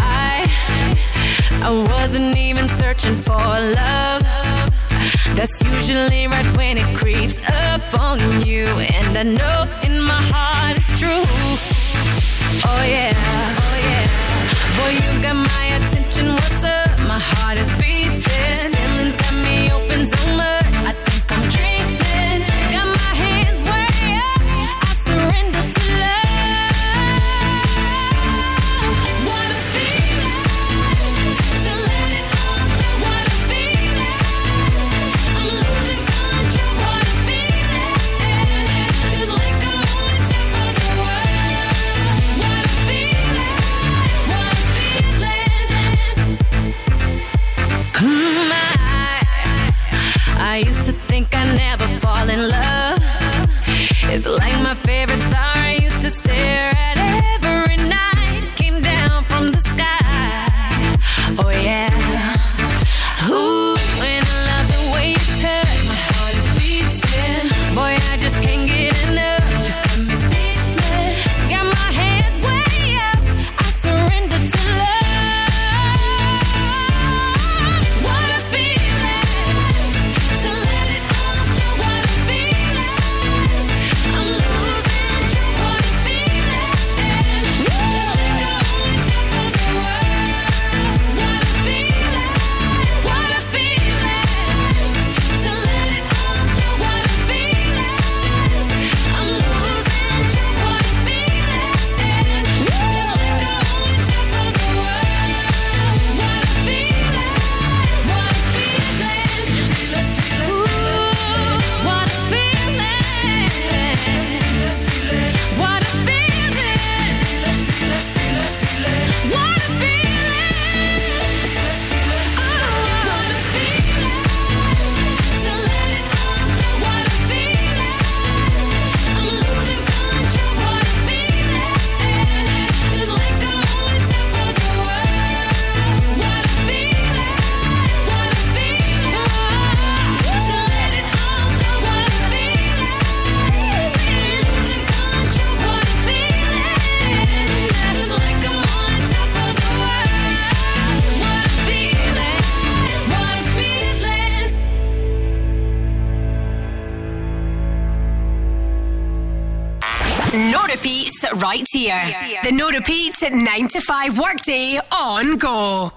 I I wasn't even searching for love. That's usually right when it creeps up on you, and I know in my heart it's true. Oh yeah, oh yeah. Boy, you got my attention. What's up? My heart is to think I never fall in love. It's like my favorite right here. The no repeat 9 to 5 workday on go.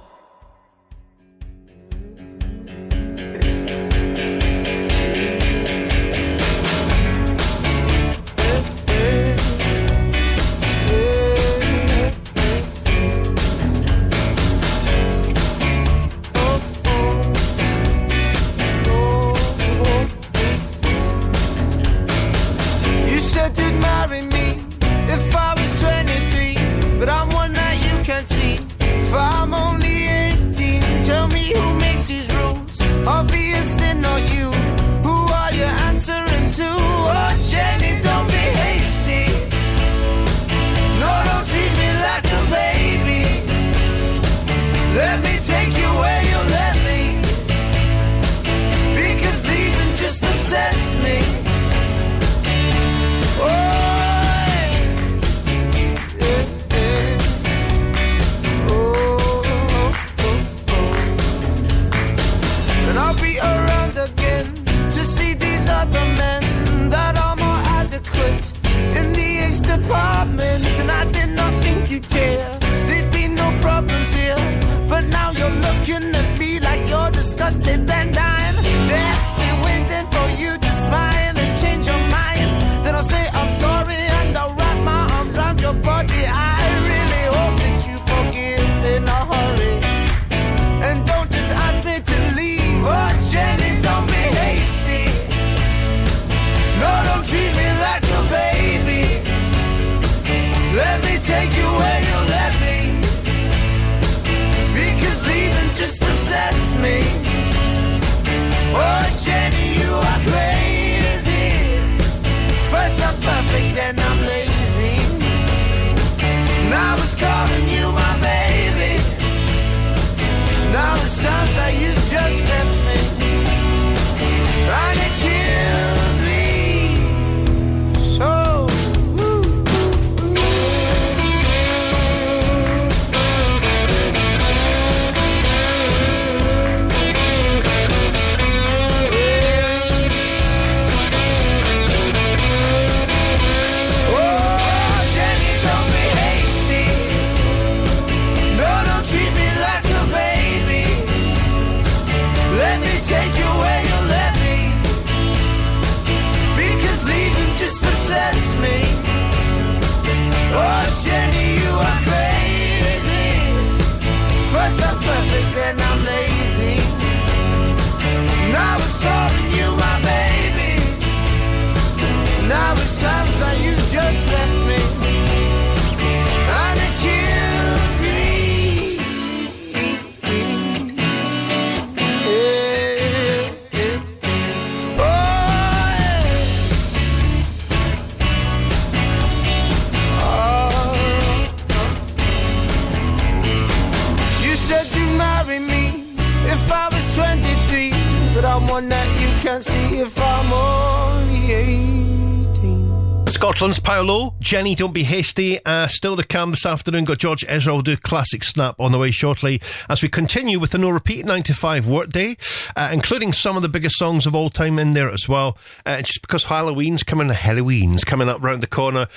Jenny, don't be hasty. Uh, still to come this afternoon. Got George Ezra will do classic snap on the way shortly as we continue with the no repeat 95 workday, uh, including some of the biggest songs of all time in there as well. Uh, just because Halloween's coming, Halloween's coming up round the corner.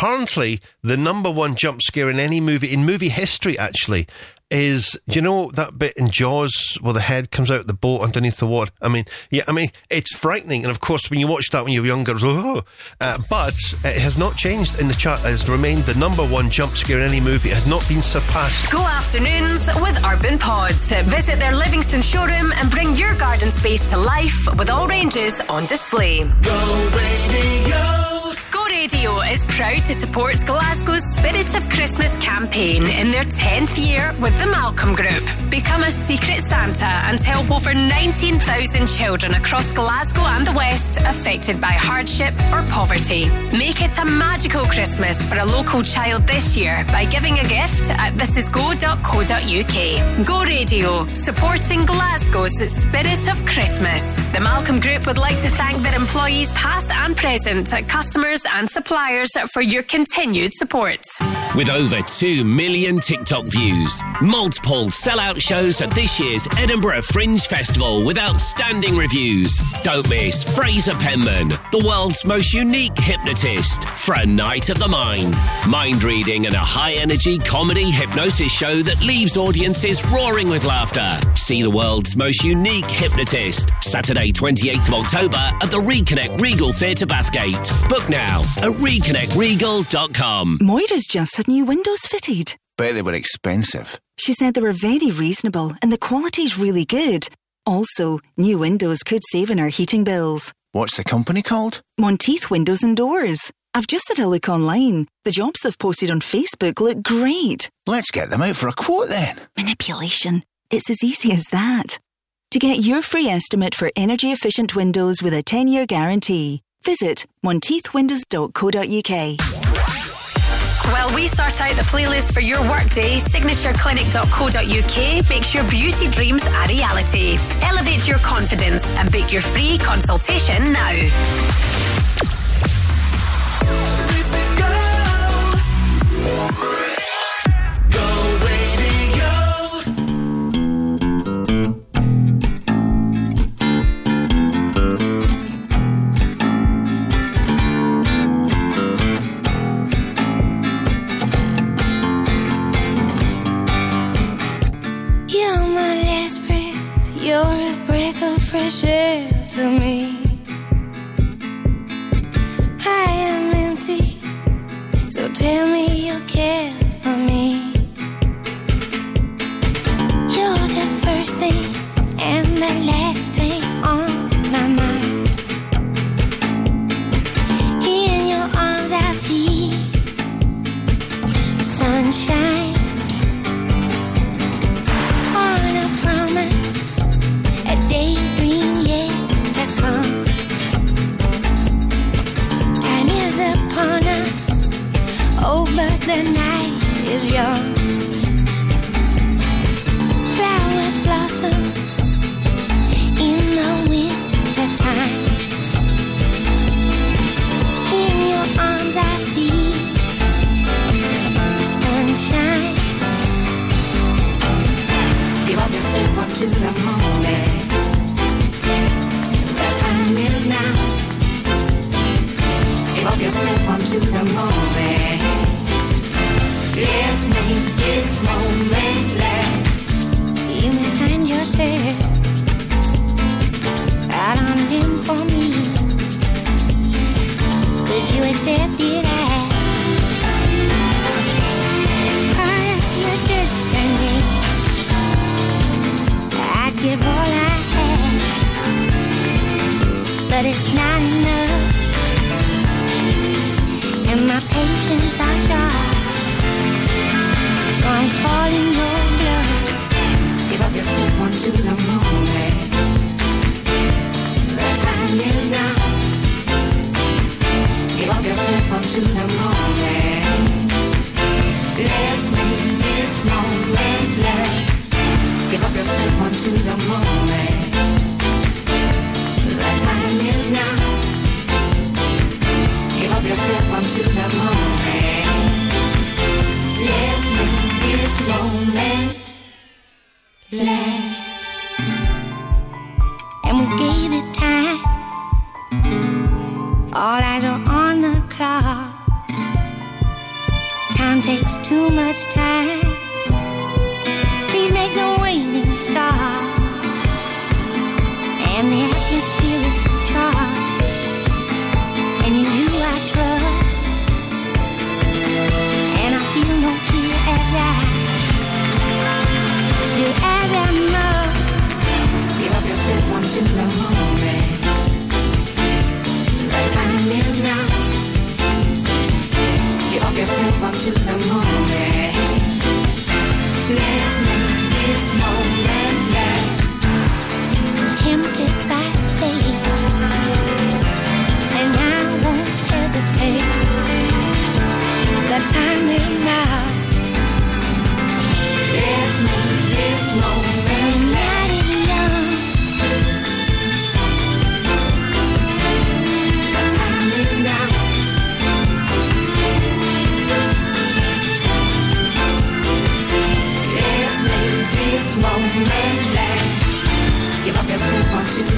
Apparently, the number one jump scare in any movie in movie history actually is do you know that bit in Jaws where the head comes out of the boat underneath the water? I mean, yeah, I mean it's frightening, and of course when you watch that when you were younger, it was, oh, uh, but it has not changed in the chart. It has remained the number one jump scare in any movie. It has not been surpassed. Go afternoons with Urban Pods. Visit their Livingston showroom and bring your garden space to life with all ranges on display. Go Radio! Radio is proud to support Glasgow's Spirit of Christmas campaign in their 10th year with the Malcolm Group. Become a secret Santa and help over 19,000 children across Glasgow and the West affected by hardship or poverty. Make it a magical Christmas for a local child this year by giving a gift at thisisgo.co.uk. Go Radio, supporting Glasgow's Spirit of Christmas. The Malcolm Group would like to thank their employees, past and present, customers and suppliers for your continued support. With over 2 million TikTok views, multiple sellout shows at this year's Edinburgh Fringe Festival with outstanding reviews. Don't miss Fraser Penman, the world's most unique hypnotist, for a night of the mind. Mind reading and a high energy comedy hypnosis show that leaves audiences roaring with laughter. See the world's most unique hypnotist, Saturday, 28th of October at the Reconnect Regal Theatre Bathgate. Book now at reconnectregal.com. Moira's just had new windows fitted. Bet they were expensive. She said they were very reasonable and the quality's really good. Also, new windows could save in our heating bills. What's the company called? Monteith Windows and Doors. I've just had a look online. The jobs they've posted on Facebook look great. Let's get them out for a quote then. Manipulation. It's as easy as that. To get your free estimate for energy efficient windows with a 10 year guarantee, visit monteithwindows.co.uk. While we sort out the playlist for your workday, signatureclinic.co.uk makes your beauty dreams a reality. Elevate your confidence and book your free consultation now. Air to me. I am empty, so tell me you care for me. You're the first thing and the last thing on my mind. In your arms, I feel sunshine. Oh, but the night is young. Flowers blossom in the winter time. In your arms, I feel sunshine. Give up yourself unto the moment. The time is now. Give up yourself unto the moment. Let's make this moment last. You may find yourself out on a limb for me. Could you accept it your destiny? I'd give all I have, but it's not enough. And my patience I'm calling your bluff. Give up yourself unto the moment. The time is now. Give up yourself unto the moment. Let's make this moment last. Give up yourself unto the moment. The time is now. Give up yourself unto the moment. Let's make this moment last. And we gave it time. All eyes are on the clock. Time takes too much time. Please make the waiting stop. And the atmosphere Let's make this moment yet. By faith And I won't hesitate. The time is now let me this moment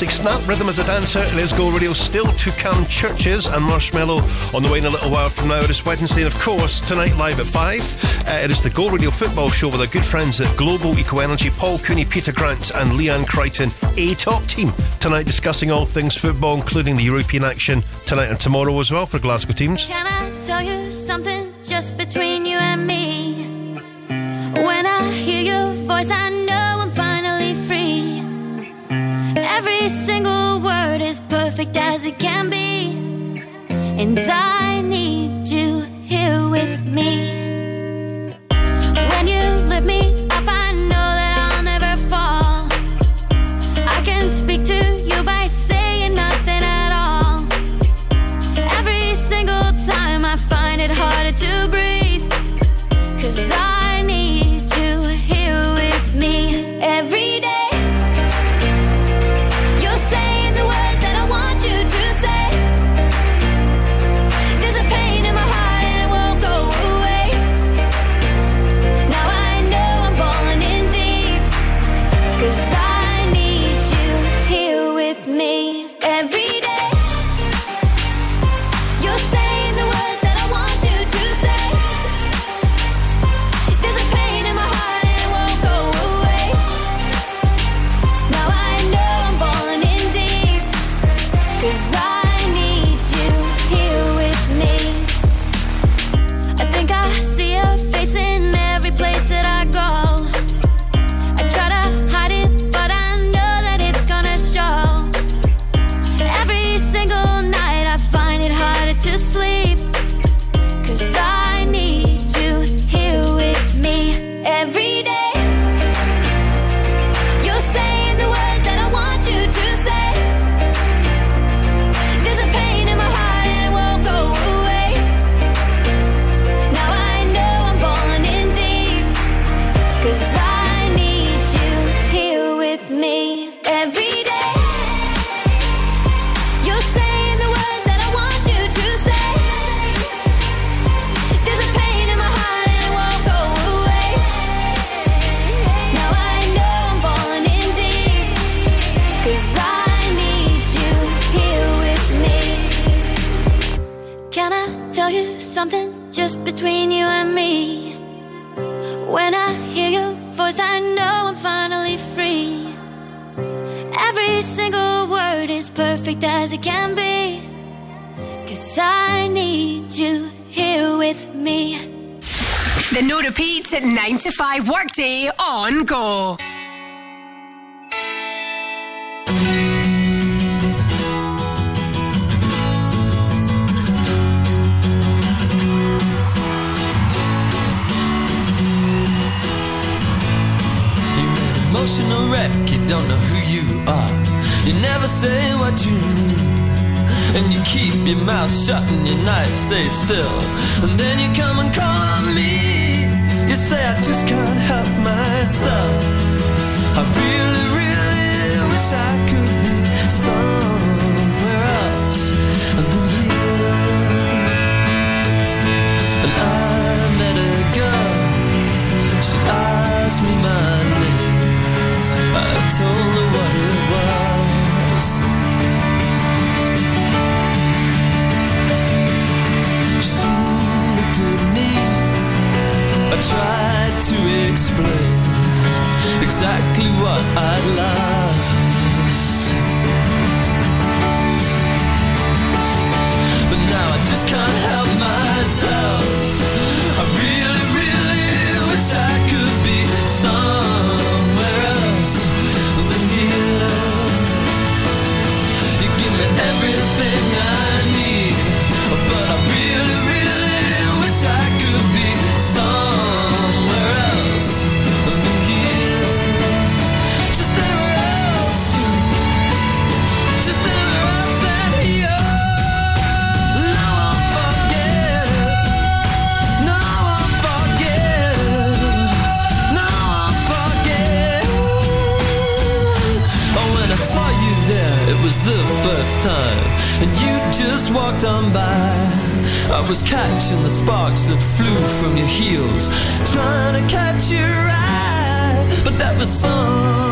Classic Snap, Rhythm Is a Dancer, and Let's Go Radio still to come. CHVRCHES and Marshmello on the way in a little while from now. It is Wednesday, and of course, tonight live at 5. Uh, it is the Go Radio football show with our good friends at Global Eco Energy, Paul Cooney, Peter Grant, and Leanne Crichton, a top team tonight discussing all things football, including the European action tonight and tomorrow as well for Glasgow teams. Can I tell you something just between you and me? You need. And you keep your mouth shut and your night stays still. And then you come and call on me. You say, I just can't help myself. I really, really wish I could be somewhere else than here. And I met a girl. She asked me my name. I told her tried to explain exactly what I'd lost. First time, and you just walked on by. I was catching the sparks that flew from your heels, trying to catch your eye, but that was somewhere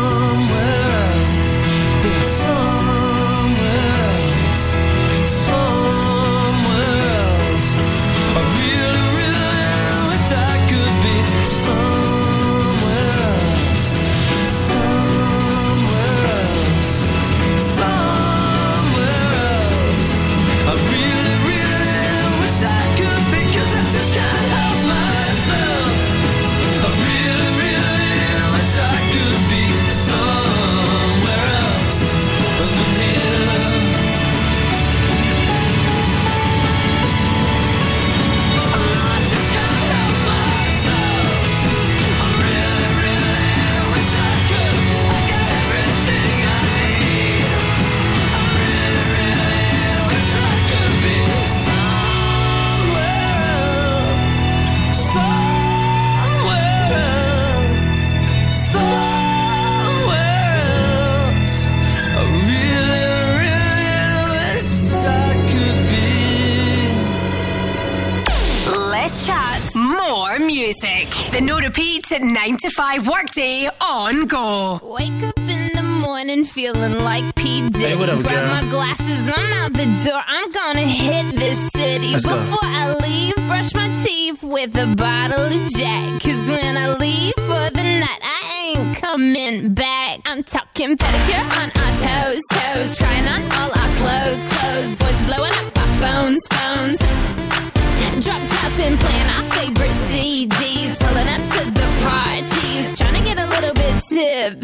no at 9 to 5 workday on Go. Wake up in the morning feeling like P. Diddy. Hey, what up, Grab girl? my glasses, I'm out the door. I'm gonna hit this city. Let's go. Before I leave, brush my teeth with a bottle of Jack. Cause when I leave for the night, I ain't coming back. I'm talking pedicure on our toes, toes. Trying on all our clothes, clothes. Boys blowing up our phones, phones. Drop top and playing our favorite bit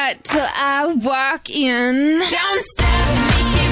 Don't till I walk in. Don't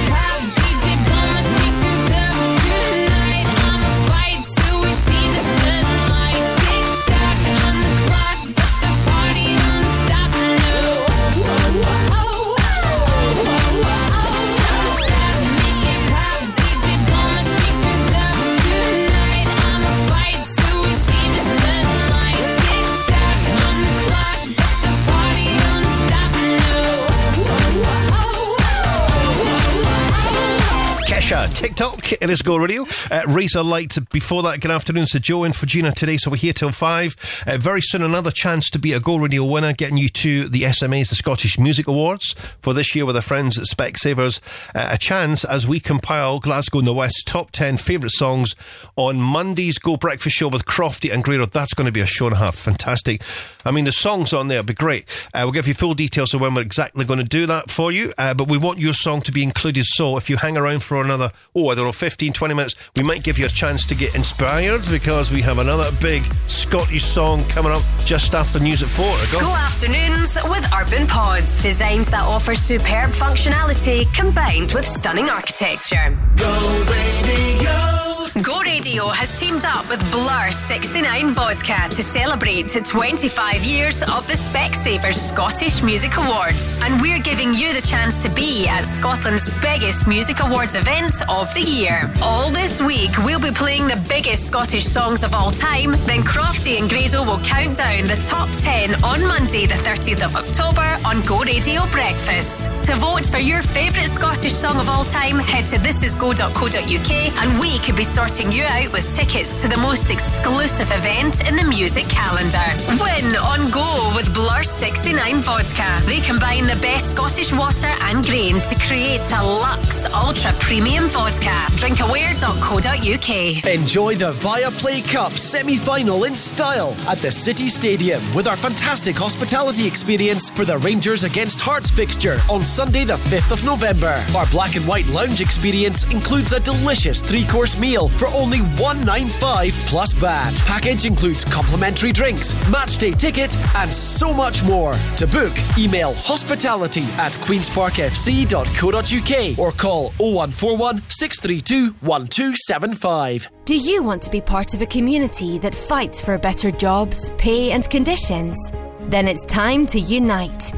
Kesha, TikTok, it is Go Radio. Uh, Razorlight before that. Good afternoon to Joe and for Gina today. So we're here till five. Uh, very soon, another chance to be a Go Radio winner, getting you to the SMAs, the Scottish Music Awards, for this year with our friends at Specsavers. Uh, a chance as we compile Glasgow and the West top 10 favourite songs on Monday's Go Breakfast Show with Crofty and Grado. That's going to be a show and a half. Fantastic. I mean, the songs on there be great. Uh, we'll give you full details of when we're exactly going to do that for you, uh, but we want your song to be included. So if you hang around for another, oh, I don't know, 15, 20 minutes, we might give you a chance to get inspired because we have another big Scottish song coming up just after news at four. Go. Go afternoons with Urban Pods. Designs that offer superb functionality combined with stunning architecture. Go Radio. Go Radio has teamed up with Blur 69 Vodka to celebrate the 25 years of the Specsavers Scottish Music Awards. And we're giving you the chance to be at Scotland's biggest music awards event of the year. All this week, we'll be playing the biggest Scottish songs of all time. Then Crofty and Grado will count down the top 10 on Monday, the 30th of October on Go Radio Breakfast. To vote for your favourite Scottish song of all time, head to thisisgo.co.uk and we could be sorting you out with tickets to the most exclusive event in the music calendar. Win on Go with Blur 69 Vodka. They combine the best Scottish water and grain to create a luxe ultra premium vodka. Drinkaware.co.uk. Enjoy the Viaplay Cup semi final in style at the City Stadium with our fantastic hospitality experience for the Rangers against Hearts fixture on Sunday, the 5th of November. Our black and white lounge experience includes a delicious three course meal for only 195 plus VAT. Package includes complimentary drinks, match day ticket, and so much more. To book, email hospitality at queensparkfc.co.uk or call 0141 632 1275. Do you want to be part of a community that fights for better jobs, pay, and conditions? Then it's time to unite.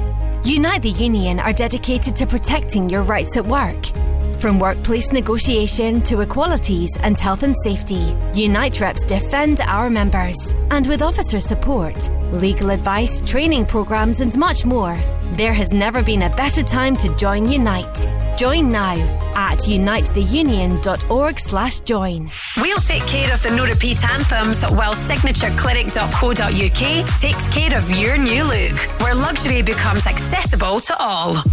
Unite the Union are dedicated to protecting your rights at work. From workplace negotiation to equalities and health and safety, Unite reps defend our members. And with officer support, legal advice, training programs, and much more, there has never been a better time to join Unite. Join now at unitetheunion.org/join. We'll take care of the no repeat anthems while signatureclinic.co.uk takes care of your new look, where luxury becomes accessible to all.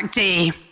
5 workday.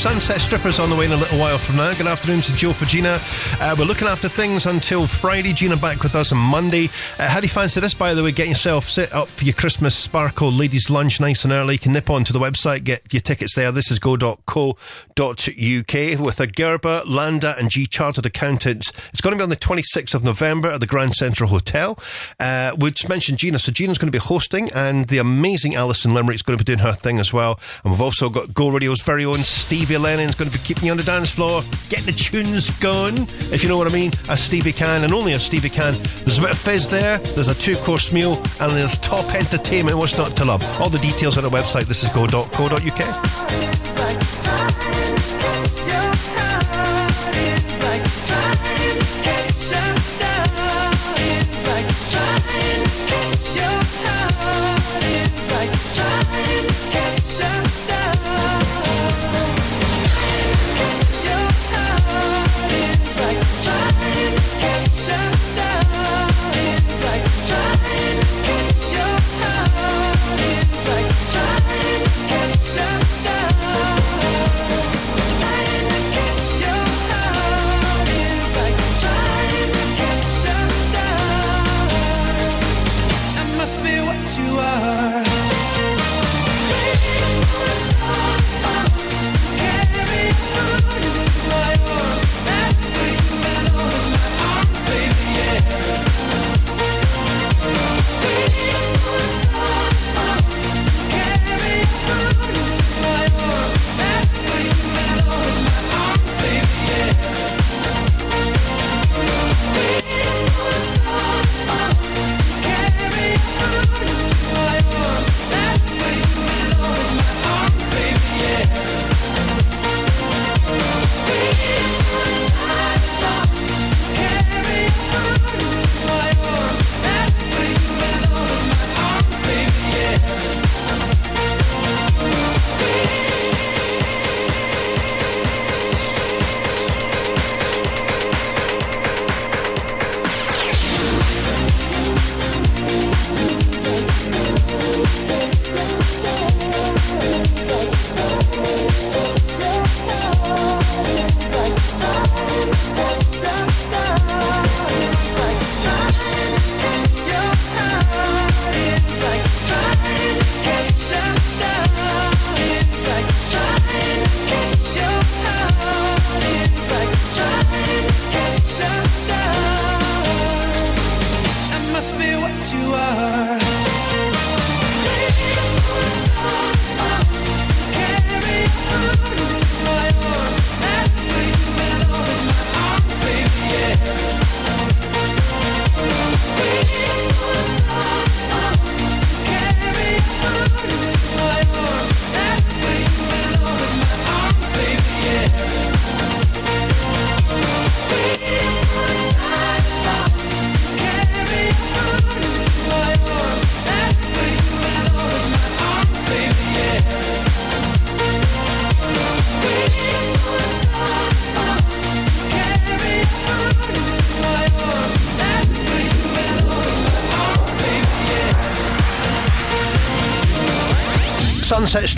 Sunset Strippers on the way in a little while from now. Good afternoon to Joe for Gina. Uh, we're looking after things until Friday. Gina back with us on Monday. Uh, how do you fancy this, by the way? Get yourself set up for your Christmas sparkle ladies' lunch nice and early. You can nip onto the website, get your tickets there. This is go.co.uk with a Gerber, Landa, and G Chartered Accountants. It's going to be on the 26th of November at the Grand Central Hotel. Uh, we just mentioned Gina, so Gina's going to be hosting, and the amazing Alison Limerick's going to be doing her thing as well. And we've also got Go Radio's very own Stevie Lennon's going to be keeping you on the dance floor, getting the tunes going, if you know what I mean, as Stevie can, and only as Stevie can. There's a bit of fizz there, there's a two course meal, and there's top entertainment. What's not to love? All the details on the website. This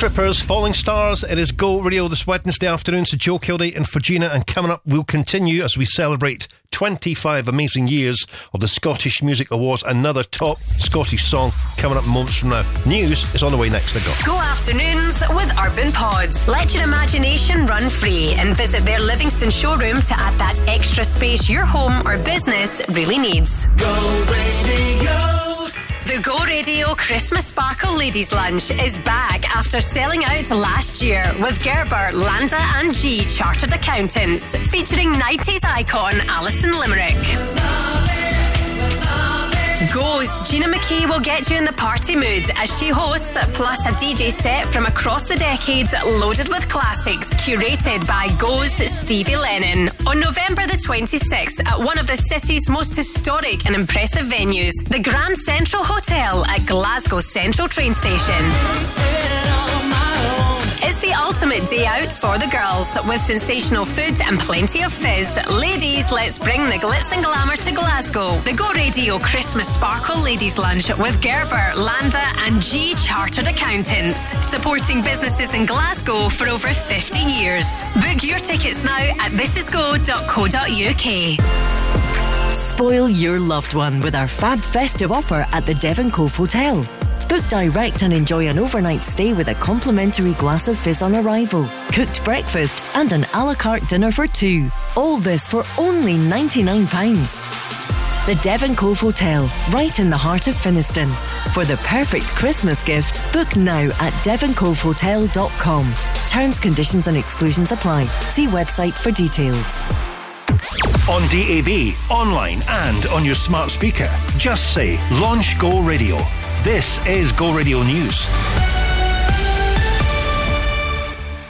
Strippers, Falling Stars. It is Go Radio this Wednesday afternoon. So Joe Kilday and Virginia, and coming up, we'll continue as we celebrate 25 amazing years of the Scottish Music Awards. Another top Scottish song coming up moments from now. News is on the way next. To go. Go afternoons with Urban Pods. Let your imagination run free and visit their Livingston showroom to add that extra space your home or business really needs. Go radio. The Go Radio Christmas Sparkle Ladies Lunch is back after selling out last year with Gerber, Landa and G Chartered Accountants, featuring 90s icon Alison Limerick. Goes, Gina McKee will get you in the party mood as she hosts, plus a DJ set from across the decades loaded with classics curated by Goes Stevie Lennon on November the 26th at one of the city's most historic and impressive venues, the Grand Central Hotel at Glasgow Central Train Station. Day out for the girls with sensational food and plenty of fizz. Ladies, let's bring the glitz and glamour to Glasgow. The Go Radio Christmas Sparkle Ladies Lunch with Gerber, Landa, and G Chartered Accountants, supporting businesses in Glasgow for over 50 years. Book your tickets now at thisisgo.co.uk. Spoil your loved one with our fab festive offer at the Devon Cove Hotel. Book direct and enjoy an overnight stay with a complimentary glass of fizz on arrival, cooked breakfast, and an a la carte dinner for two. All this for only £99. The Devon Cove Hotel, right in the heart of Finnieston. For the perfect Christmas gift, book now at devoncovehotel.com. Terms, conditions, and exclusions apply. See website for details. On DAB, online, and on your smart speaker. Just say Launch Go Radio. This is Go Radio News.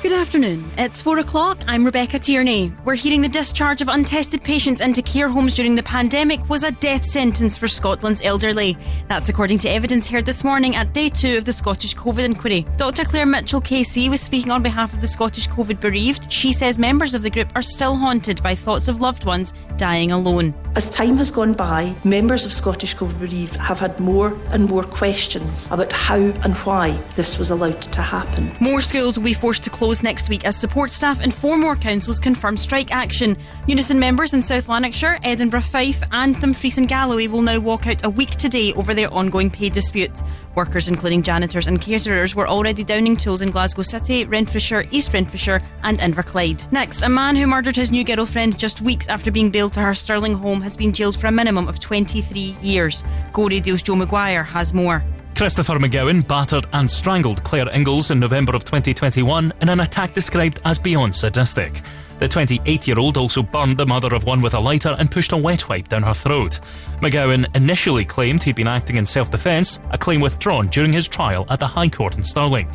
Good afternoon. It's four o'clock. I'm Rebecca Tierney. We're hearing the discharge of untested patients into care homes during the pandemic was a death sentence for Scotland's elderly. That's according to evidence heard this morning at day two of the Scottish COVID inquiry. Dr. Claire Mitchell KC was speaking on behalf of the Scottish COVID bereaved. She says members of the group are still haunted by thoughts of loved ones dying alone. As time has gone by, members of Scottish COVID bereaved have had more and more questions about how and why this was allowed to happen. More schools will be forced to close next week as support staff and four more councils confirm strike action. Unison members in South Lanarkshire, Edinburgh, Fife, and Dumfries and Galloway will now walk out a week today over their ongoing pay dispute. Workers, including janitors and caterers, were already downing tools in Glasgow City, Renfrewshire, East Renfrewshire, and Inverclyde. Next, a man who murdered his new girlfriend just weeks after being bailed to her Stirling home has been jailed for a minimum of 23 years. Go Radio's Joe Maguire has more. Christopher McGowan battered and strangled Claire Inglis in November of 2021 in an attack described as beyond sadistic. The 28 year old also burned the mother of one with a lighter and pushed a wet wipe down her throat. McGowan initially claimed he'd been acting in self defence, a claim withdrawn during his trial at the High Court in Stirling.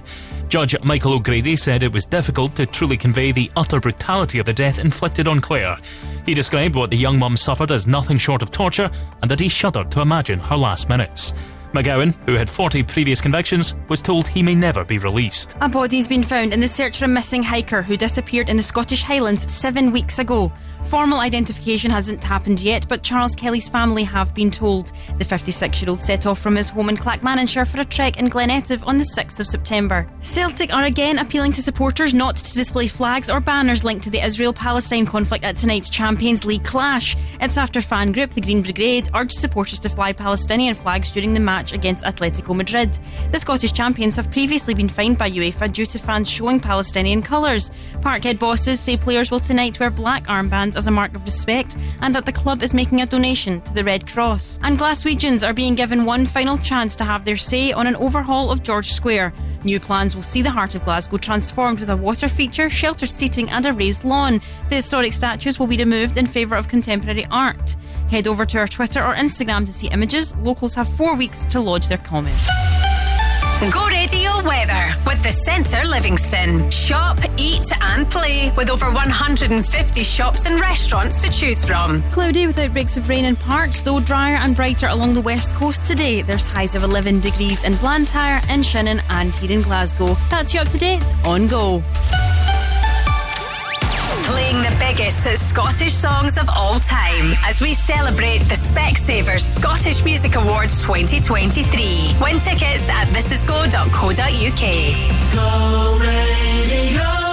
Judge Michael O'Grady said it was difficult to truly convey the utter brutality of the death inflicted on Claire. He described what the young mum suffered as nothing short of torture and that he shuddered to imagine her last minutes. McGowan, who had 40 previous convictions, was told he may never be released. A body's been found in the search for a missing hiker who disappeared in the Scottish Highlands seven weeks ago. Formal identification hasn't happened yet, but Charles Kelly's family have been told. The 56 year old set off from his home in Clackmannanshire for a trek in Glen Etive on the 6th of September. Celtic are again appealing to supporters not to display flags or banners linked to the Israel Palestine conflict at tonight's Champions League clash. It's after fan group the Green Brigade urged supporters to fly Palestinian flags during the match against Atletico Madrid. The Scottish champions have previously been fined by UEFA due to fans showing Palestinian colours. Parkhead bosses say players will tonight wear black armbands as a mark of respect and that the club is making a donation to the Red Cross. And Glaswegians are being given one final chance to have their say on an overhaul of George Square. New plans will see the heart of Glasgow transformed with a water feature, sheltered seating, and a raised lawn. The historic statues will be removed in favour of contemporary art. Head over to our Twitter or Instagram to see images. Locals have four weeks to lodge their comments. Go Radio Weather with the Centre Livingston. Shop, eat, and play with over 150 shops and restaurants to choose from. Cloudy with outbreaks of rain in parts, though drier and brighter along the west coast today. There's highs of 11 degrees in Blantyre, in Shannon, and here in Glasgow. That's you up to date on Go. Playing the biggest Scottish songs of all time as we celebrate the Specsavers Scottish Music Awards 2023. Win tickets at thisisgo.co.uk. Go Radio.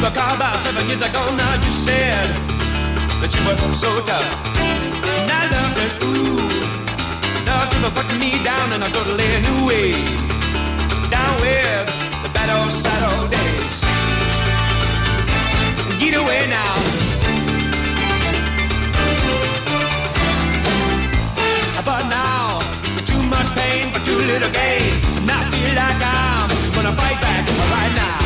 Were about seven years ago. Now you said that you were so tough. And I loved it, ooh. Loved you for putting me down in a totally new way. Down with the bad old sad old days. Get away now. But now, too much pain for too little gain. And I feel like I'm gonna fight back right now.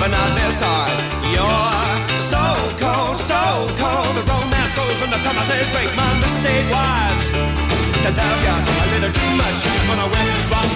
But not this hard. You're so cold, so cold. The romance goes when the promises break. My mistake was to love you a little too much. When I went and dropped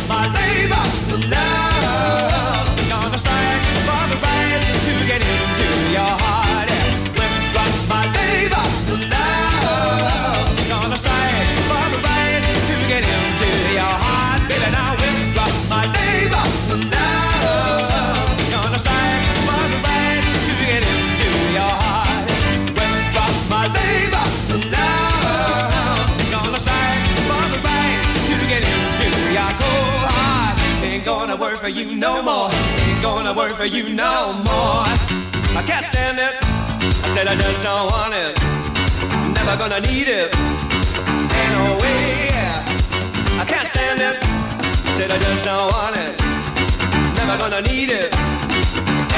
no more. Ain't gonna work for you no more. I can't stand it. I said I just don't want it. Never gonna need it. Ain't no way. I can't stand it. I said I just don't want it. Never gonna need it.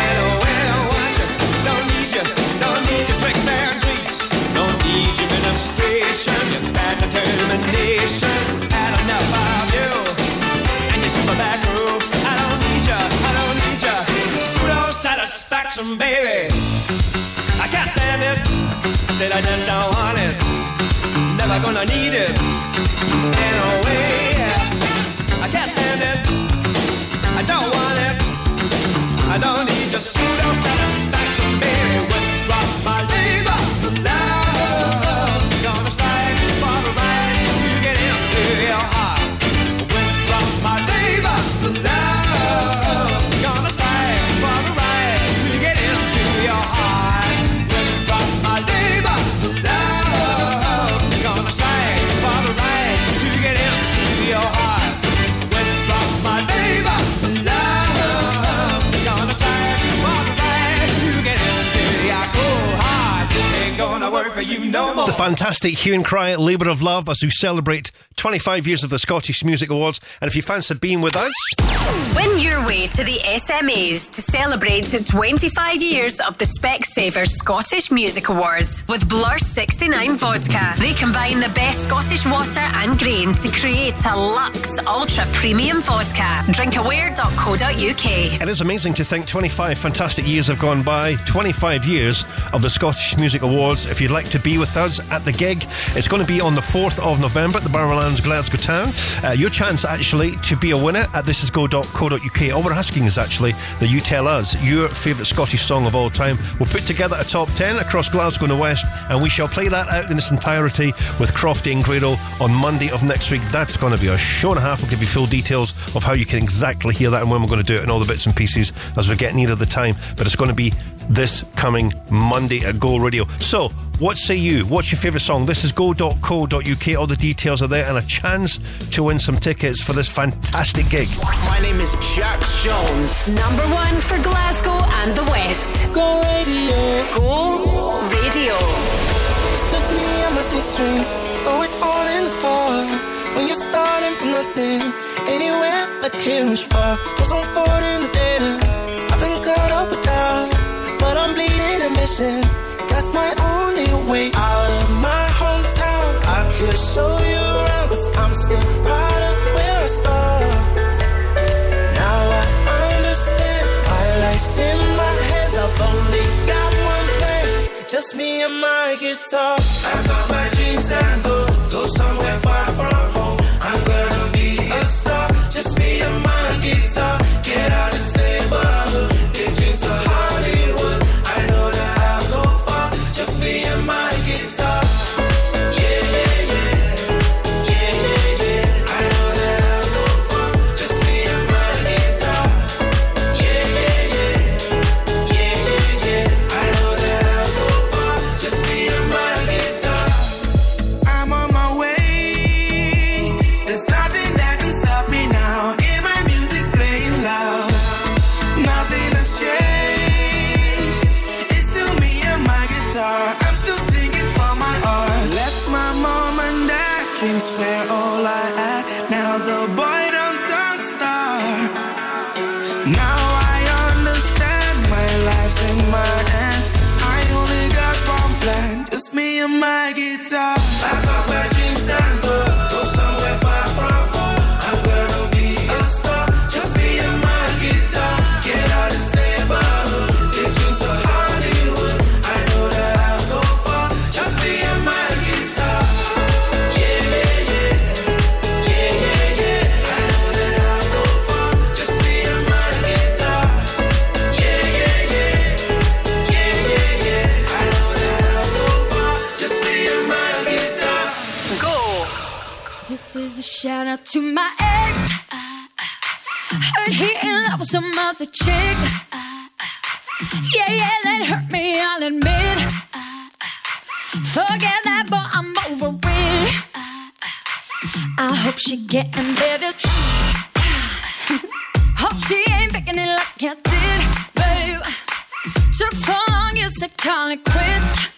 Ain't no way I want you. Don't need you. Don't need your tricks and treats. Don't need your administration. Your bad determination. Had enough of you. And your super back room. I don't need you. I don't need you. Pseudo satisfaction, baby. I can't stand it. I said I just don't want it. Never gonna need it. Ain't no way. I can't stand it. I don't want it. I don't need your pseudo satisfaction, baby. Withdraw my no more. The fantastic Hue and Cry Labour of Love as we celebrate 25 years of the Scottish Music Awards. And if you fancy being with us, Win your way to the SMAs to celebrate 25 years of the Specsavers Scottish Music Awards with Blur 69 Vodka. They combine the best Scottish water and grain to create a luxe ultra premium vodka. Drinkaware.co.uk. it is amazing to think 25 fantastic years have gone by. 25 years of the Scottish Music Awards. If you'd like to be with us at the gig, it's going to be on the 4th of November at the Barrowlands, Glasgow Town. Uh, your chance actually to be a winner at thisisgo.co.uk. All we're asking is actually that you tell us your favourite Scottish song of all time. We'll put together a top 10 across Glasgow and the West, and we shall play that out in its entirety with Crofty and Grado on Monday of next week. That's going to be a show and a half. We'll give you full details of how you can exactly hear that and when we're going to do it and all the bits and pieces as we get near the time. But it's going to be this coming Monday at Go Radio. So, what say you? What's your favourite song? This is go.co.uk. All the details are there and a chance to win some tickets for this fantastic gig. My name is Jax Jones. Number one for Glasgow and the West. Go radio. Go Radio. It's just me and my six string. Throw it all in the car. When you're starting from nothing. Anywhere but here is far. Cause I'm caught in the data. I've been caught up with that. But I'm bleeding and missing. That's my only way out of my hometown. I could show you around. Cause I'm still proud of where I started. Now I understand. My life's in my hands. I've only got one plan. Just me and my guitar. I got my dreams and go. Go somewhere far from home. I'm gonna be a star. Just me and my guitar. Shout out to my ex. Heard he in love with some other chick. Yeah, yeah, that hurt me, I'll admit. Forget that, but I'm over it. I hope she getting better. hope she ain't faking it like I did, babe. Took so long, you said call it quits.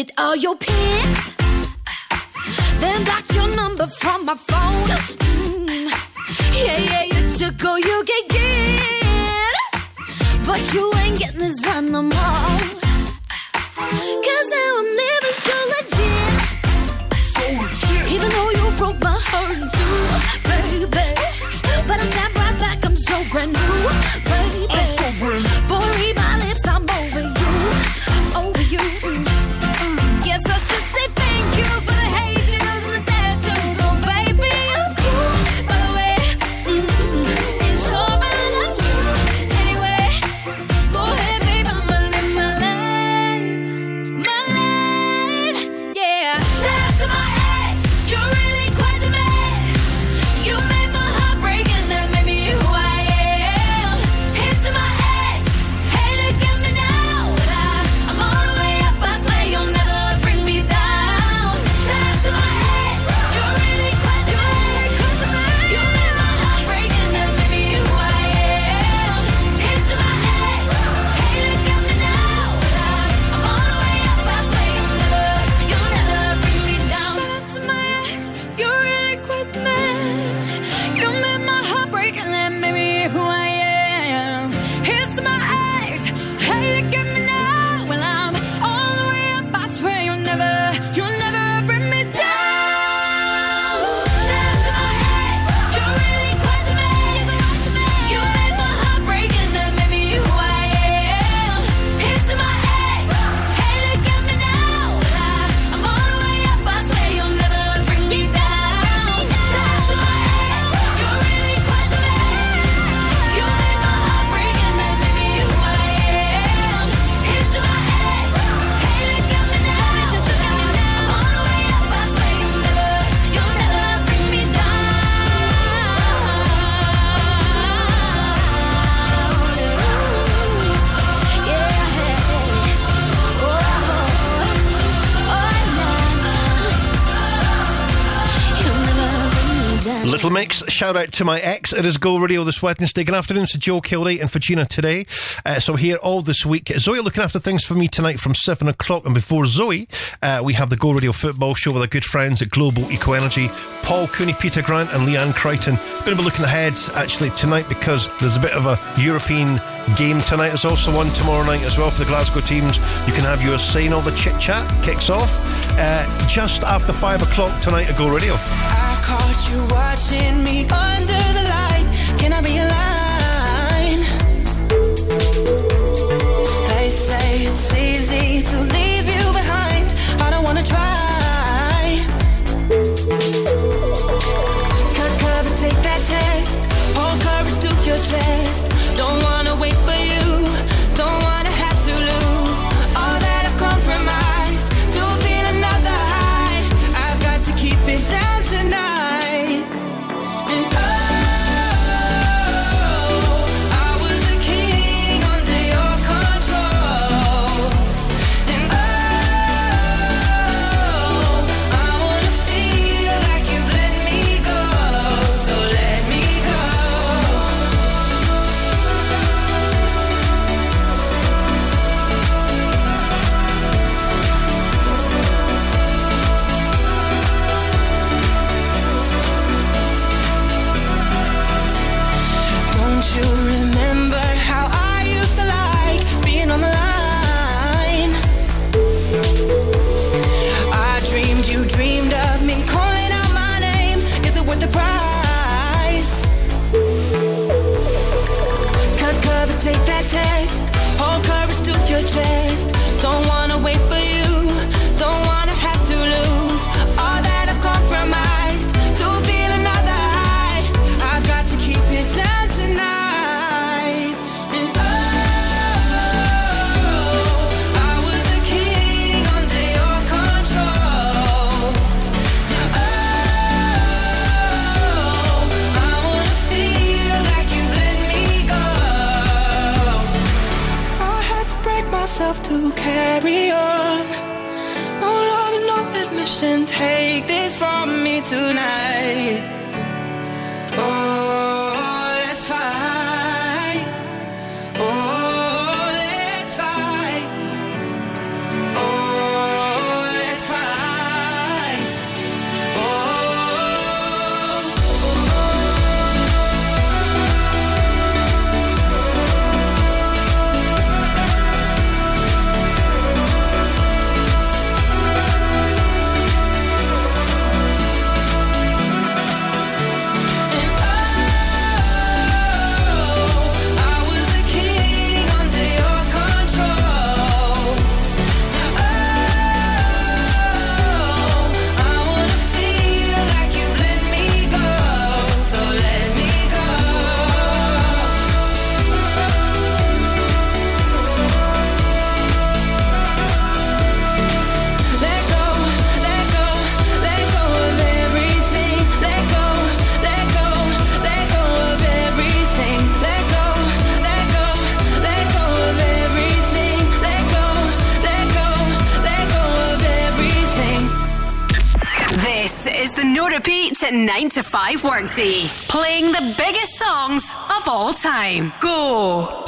Deleted all your pics. Then blocked your number from my phone. Mm. Yeah, yeah, you took all you could get. But you ain't getting this done no more. Cause now I'm living so legit. So legit. Even though you broke my heart in two, baby. But I snap right back, I'm so brand new, baby. I'm so brand new. Boy, shout out to my ex. It is Go Radio this Wednesday. Good afternoon to Joe Kilday and for Gina today. Uh, so here all this week. Zoe looking after things for me tonight from 7 o'clock. And before Zoe, uh, we have the Go Radio football show with our good friends at Global Eco Energy. Paul Cooney, Peter Grant and Leanne Crichton. Going to be looking ahead actually tonight because there's a bit of a European game tonight. There's also one tomorrow night as well for the Glasgow teams. You can have your say and all the chit chat kicks off uh, just after 5 o'clock tonight at Go Radio. I caught you watching me under the light. Can I be? They say it's easy to leave you behind. I don't wanna try. Cover, take that test. Hold courage to your chest. myself to carry on. No love, no admission. Take this from me tonight. to 9 to 5 workday, playing the biggest songs of all time. Go!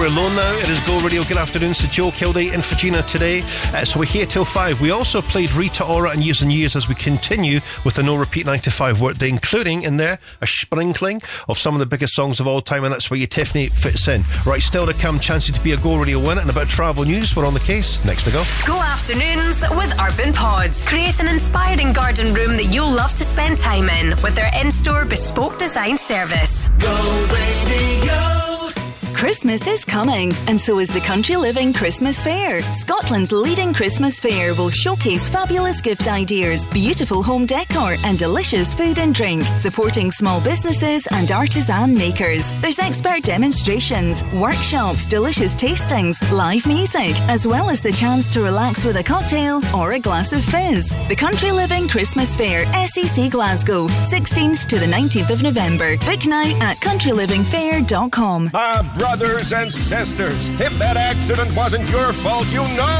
We're alone now. It is Go Radio. Good afternoon. So Joe Kilday in for Gina today. Uh, so we're here till five. We also played Rita Ora and Years and Years as we continue with the no repeat 9 to 5 workday, including in there a sprinkling of some of the biggest songs of all time, and that's where your Tiffany fits in. Right, still to come, chance to be a Go Radio winner and about travel news. We're on the case. Next to go. Go afternoons with Urban Pods. Create an inspiring garden room that you'll love to spend time in with their in-store bespoke design service. Go Radio. Christmas is coming, and so is the Country Living Christmas Fair. Scotland's leading Christmas fair will showcase fabulous gift ideas, beautiful home decor, and delicious food and drink, supporting small businesses and artisan makers. There's expert demonstrations, workshops, delicious tastings, live music, as well as the chance to relax with a cocktail or a glass of fizz. The Country Living Christmas Fair, SEC Glasgow, 16th to the 19th of November. Book now at countrylivingfair.com. My brothers and sisters, if that accident wasn't your fault, you know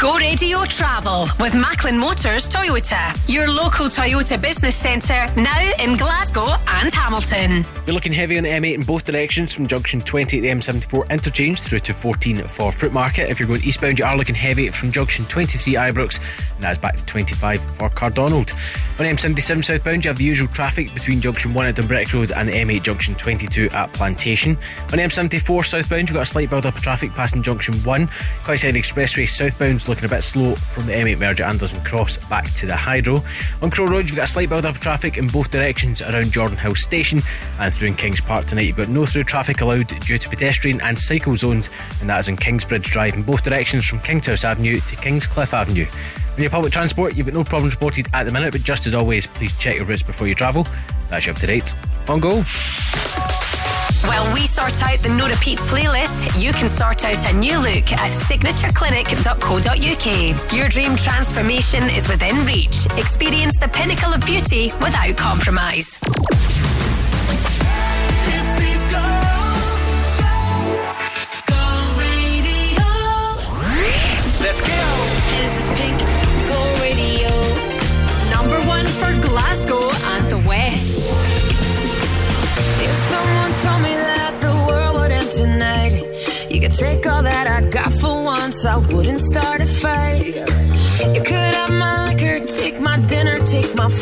Go Radio Travel with Macklin Motors Toyota, your local Toyota business centre now in Glasgow and Hamilton. You're looking heavy on the M8 in both directions from junction 20 at the M74 interchange through to 14 for Fruit Market. If you're going eastbound, you are looking heavy from junction 23 Ibrox, and that's back to 25 for Cardonald. On M77 southbound, you have the usual traffic between junction 1 at Dumbreck Road and the M8 junction 22 at Plantation. On M74 southbound, you've got a slight build up of traffic passing junction 1. Clydeside Expressway southbound looking a bit slow from the M8 merger Anderston Cross back to the Hydro. On Crow Road, you've got a slight build up of traffic in both directions around Jordanhill Station and through in Kings Park tonight. You've got no through traffic allowed due to pedestrian and cycle zones, and that is in Kingsbridge Drive in both directions from Kingshouse Avenue to Kingscliff Avenue. On your public transport, you've got no problems reported at the minute, but just as always, please check your routes before you travel. That's you up to date. On go. While we sort out the no repeat playlist, you can sort out a new look at signatureclinic.co.uk. Your dream transformation is within reach. Experience the pinnacle of beauty without compromise. Let's go. Hey, this is Pink. Go Radio. Number one for Glasgow and the West.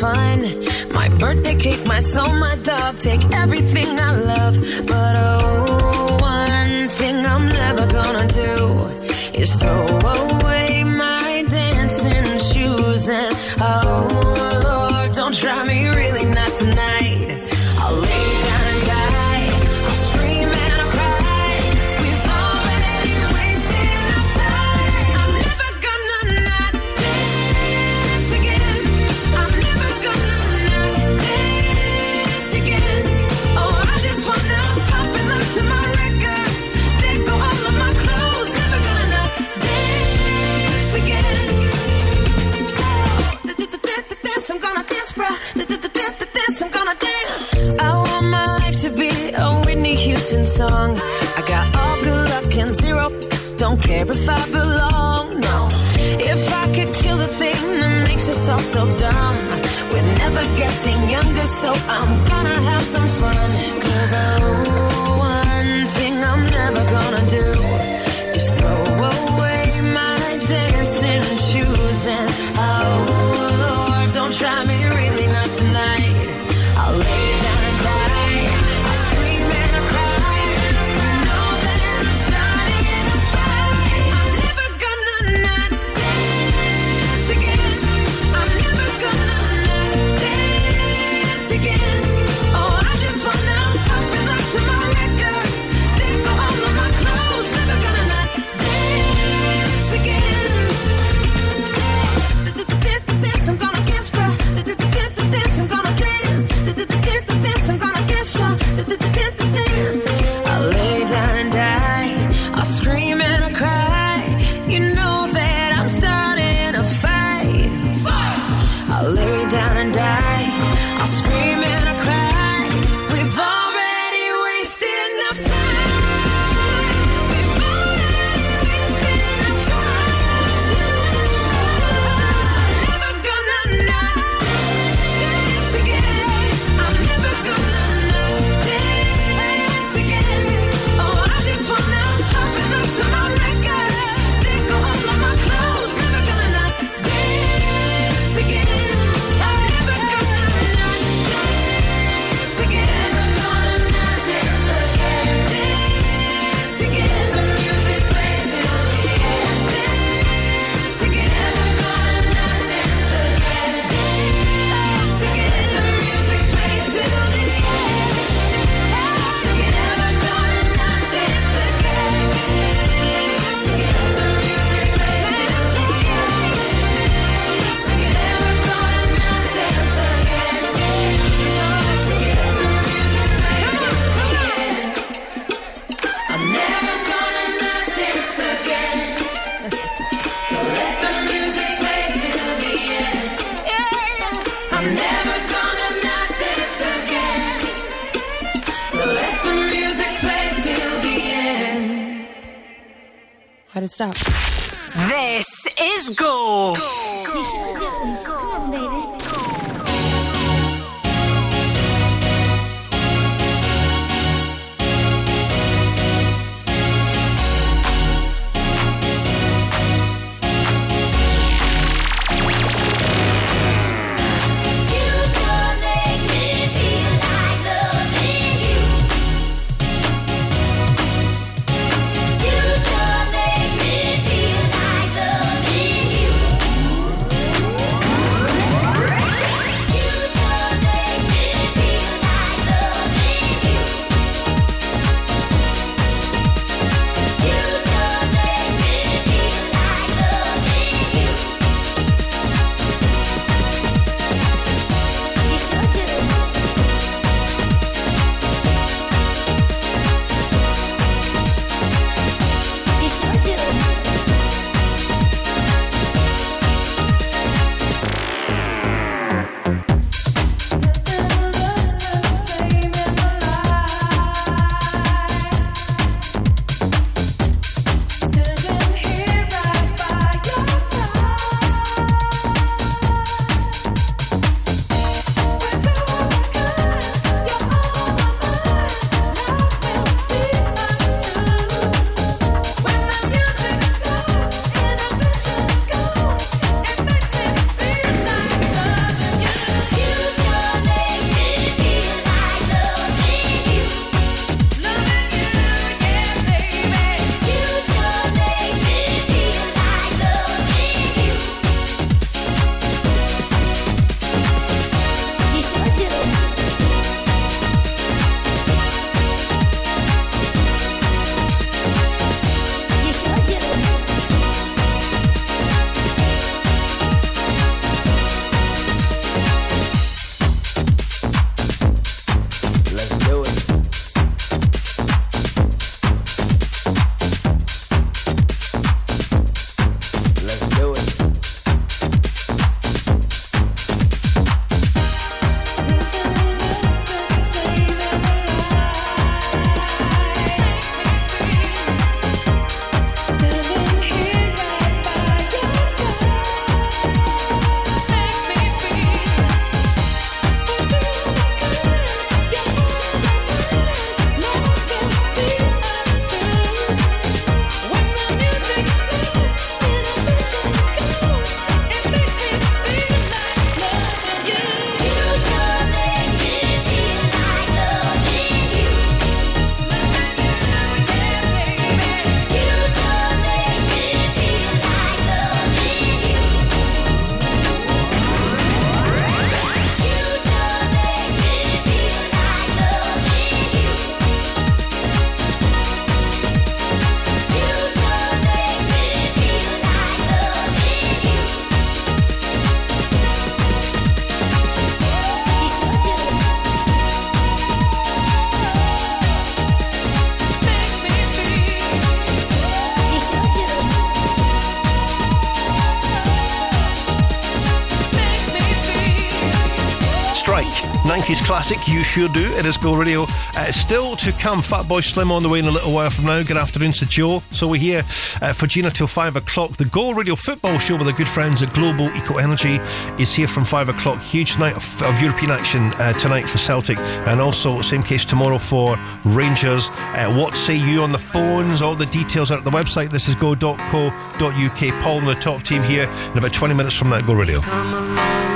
Fun, my birthday cake, my soul, my dog, take everything I love. But oh, one thing I'm never gonna do is throw away my dancing shoes. And oh, Lord, don't try me really song. I got all good luck and zero. Don't care if I belong, no. If I could kill the thing that makes us all so dumb, we're never getting younger, so I'm gonna have some fun. Cause one thing I'm never gonna do is throw away my dancing shoes. And oh, Lord, don't try me How to stop. This is Go. Come on, baby. Classic, you sure do. It is Go Radio. Uh, still to come, Fatboy Slim on the way in a little while from now. Good afternoon to Joe. So we're here uh, for Gina till 5 o'clock. The Go Radio football show with our good friends at Global Eco Energy is here from 5 o'clock. Huge night of, of European action uh, tonight for Celtic and also same case tomorrow for Rangers. Uh, what say you on the phones? All the details are at the website. This is go.co.uk. Paul and the top team here in about 20 minutes from that Go Radio.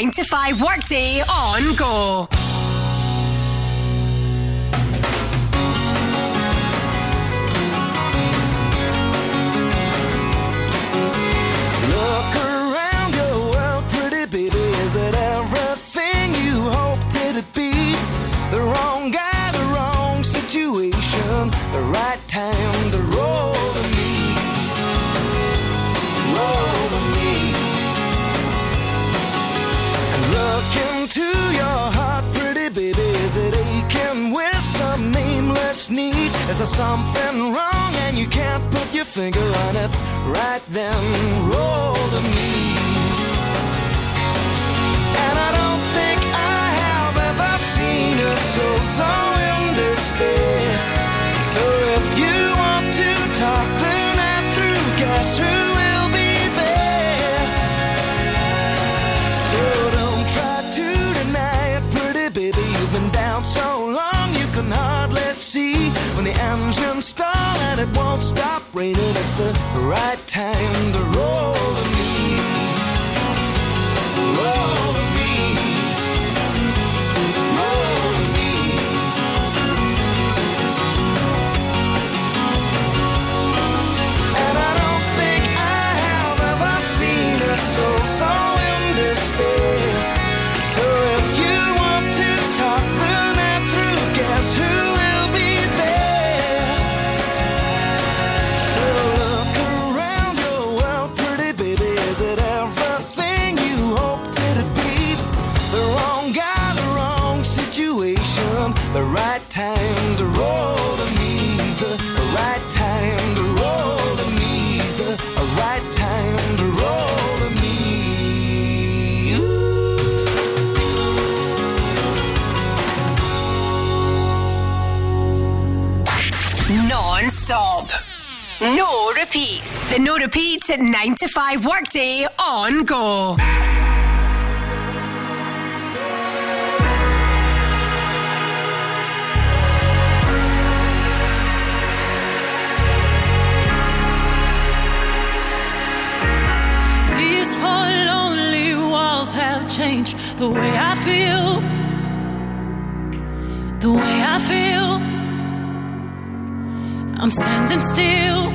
9 to 5 workday No repeats. The no repeats at 9 to 5 workday on go. These four lonely walls have changed the way I feel. The way I feel. I'm standing still.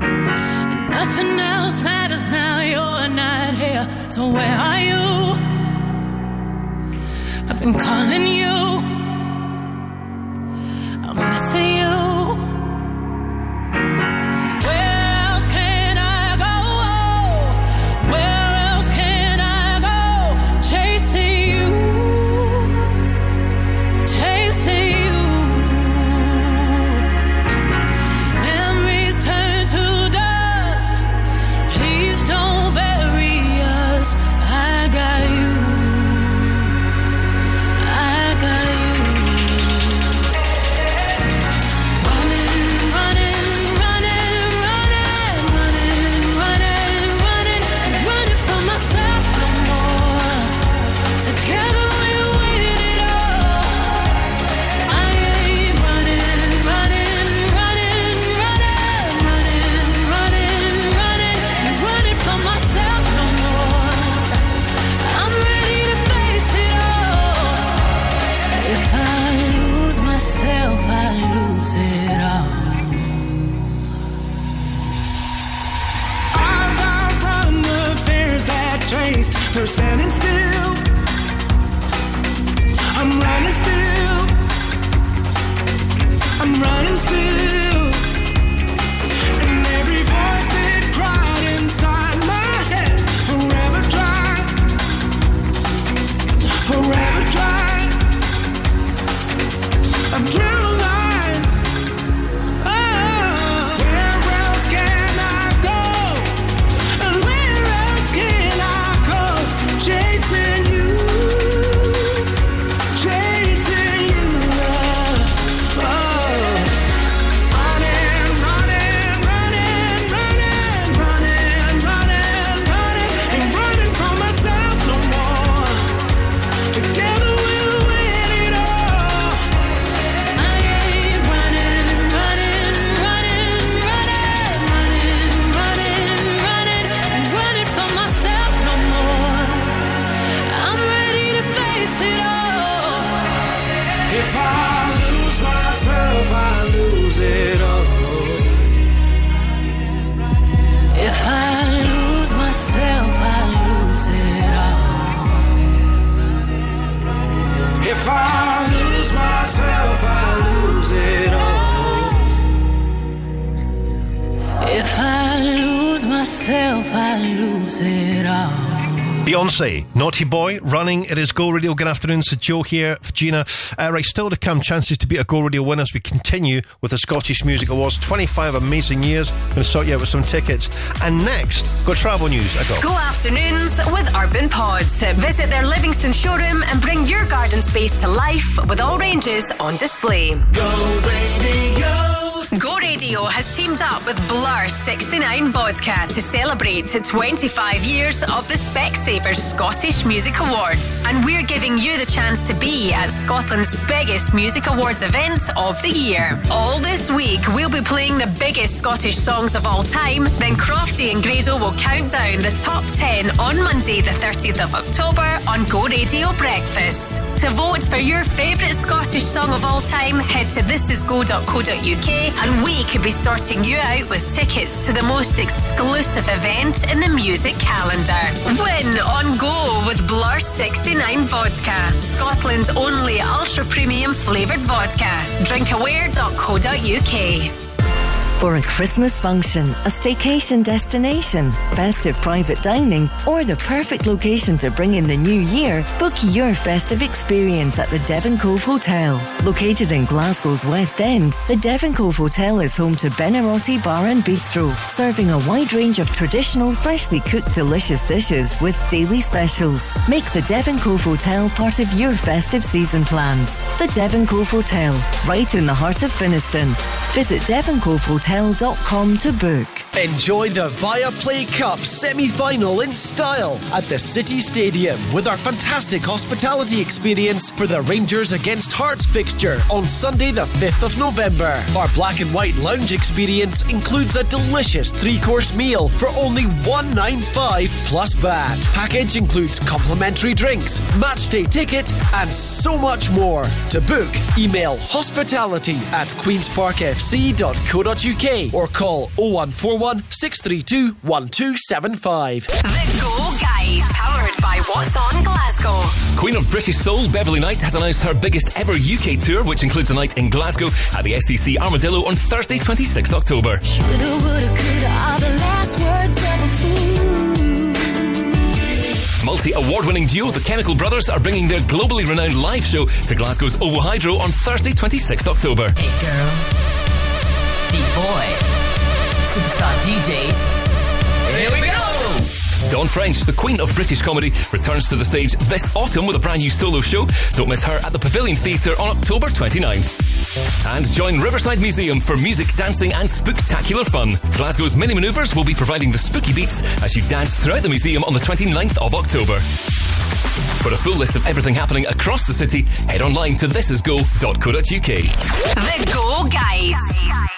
And nothing else matters now. You're not here. So where are you? I've been calling you. Afternoon. So Joe here, for Gina. Uh, right, still to come. Chances to be a Go Radio winner as we continue with the Scottish Music Awards. 25 amazing years. Going to sort you out with some tickets. And next, go travel news. I got. Go afternoons with Urban Pods. Visit their Livingston showroom and bring your garden space to life with all ranges on display. Go Radio. Go Radio has teamed up with Blur 69 Vodka to celebrate 25 years of the Specsavers Scottish Music Awards. And we're giving you the chance to be at Scotland's biggest music awards event of the year. All this week, we'll be playing the biggest Scottish songs of all time. Then Crofty and Grado will count down the top 10 on Monday, the 30th of October on Go Radio Breakfast. To vote for your favourite Scottish song of all time, head to thisisgo.co.uk and we could be sorting you out with tickets to the most exclusive event in the music calendar. Win on Go with Blur 69 Vodka, Scotland's only ultra premium flavoured vodka. Drinkaware.co.uk. For a Christmas function, a staycation destination, festive private dining, or the perfect location to bring in the new year, book your festive experience at the Devon Cove Hotel. Located in Glasgow's West End, the Devon Cove Hotel is home to Benarotti Bar and Bistro, serving a wide range of traditional, freshly cooked, delicious dishes with daily specials. Make the Devon Cove Hotel part of your festive season plans. The Devon Cove Hotel, right in the heart of Finnieston. Visit devoncovehotel.com viaplay.hotel.com to book. Enjoy the Viaplay Cup semi final in style at the City Stadium with our fantastic hospitality experience for the Rangers against Hearts fixture on Sunday, the 5th of November. Our black and white lounge experience includes a delicious three course meal for only 195 plus VAT. Package includes complimentary drinks, match day ticket, and so much more. To book, email hospitality at queensparkfc.co.uk or call 0141 632 1275. The Go Guide, powered by What's On Glasgow. Queen of British Soul, Beverley Knight, has announced her biggest ever UK tour, which includes a night in Glasgow at the SEC Armadillo on Thursday, 26th October. Shoulda, woulda, coulda, all the last words of a fool. Multi award winning duo, the Chemical Brothers, are bringing their globally renowned live show to Glasgow's OVO Hydro on Thursday, 26th October. Hey girls, beat boys, superstar DJs. Here we go! Dawn French, the queen of British comedy, returns to the stage this autumn with a brand new solo show. Don't miss her at the Pavilion Theatre on October 29th. And join Riverside Museum for music, dancing, and spooktacular fun. Glasgow's Mini Manoeuvres will be providing the spooky beats as you dance throughout the museum on the 29th of October. For a full list of everything happening across the city, head online to thisisgo.co.uk. The Go Guides.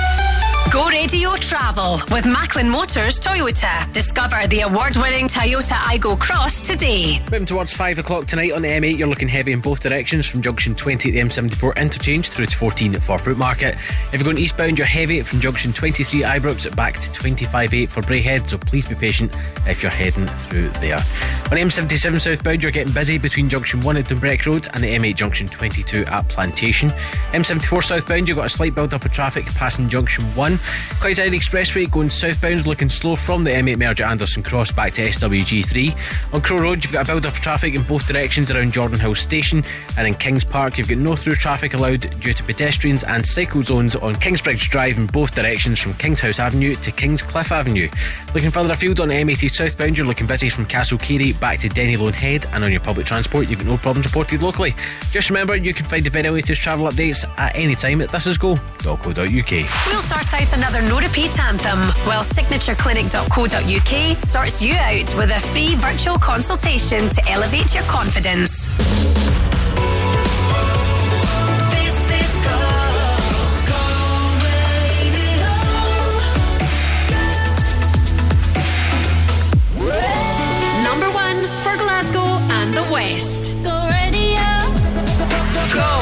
Go Radio Travel with Macklin Motors Toyota. Discover the award winning Toyota Aygo Cross today. Moving towards 5 o'clock tonight on the M8, you're looking heavy in both directions from junction 20 at the M74 interchange through to 14 at Fruit Market. If you're going eastbound, you're heavy from junction 23 Ibrox back to 25.8 for Braehead, so please be patient if you're heading through there. On M77 southbound, you're getting busy between junction 1 at Dumbreck Road and the M8 junction 22 at Plantation. M74 southbound, you've got a slight build up of traffic passing junction 1. Clydeside Expressway going southbound, looking slow from the M8 merge at Anderston Cross back to SWG3. On Crow Road, you've got a build up of traffic in both directions around Jordanhill Station, and in Kings Park, you've got no through traffic allowed due to pedestrians and cycle zones on Kingsbridge Drive in both directions from Kingshouse Avenue to Kingscliffe Avenue. Looking further afield on M80 southbound, you're looking busy from Castlecary back to Dennyloanhead, and on your public transport, you've got no problems reported locally. Just remember, you can find the very latest travel updates at any time at thisisgo.co.uk. We'll sort out another no repeat anthem while signatureclinic.co.uk sorts you out with a free virtual consultation to elevate your confidence. This is Go, Go Number one for Glasgow and the West. Go radio. Go.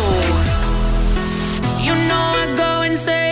You know I go insane every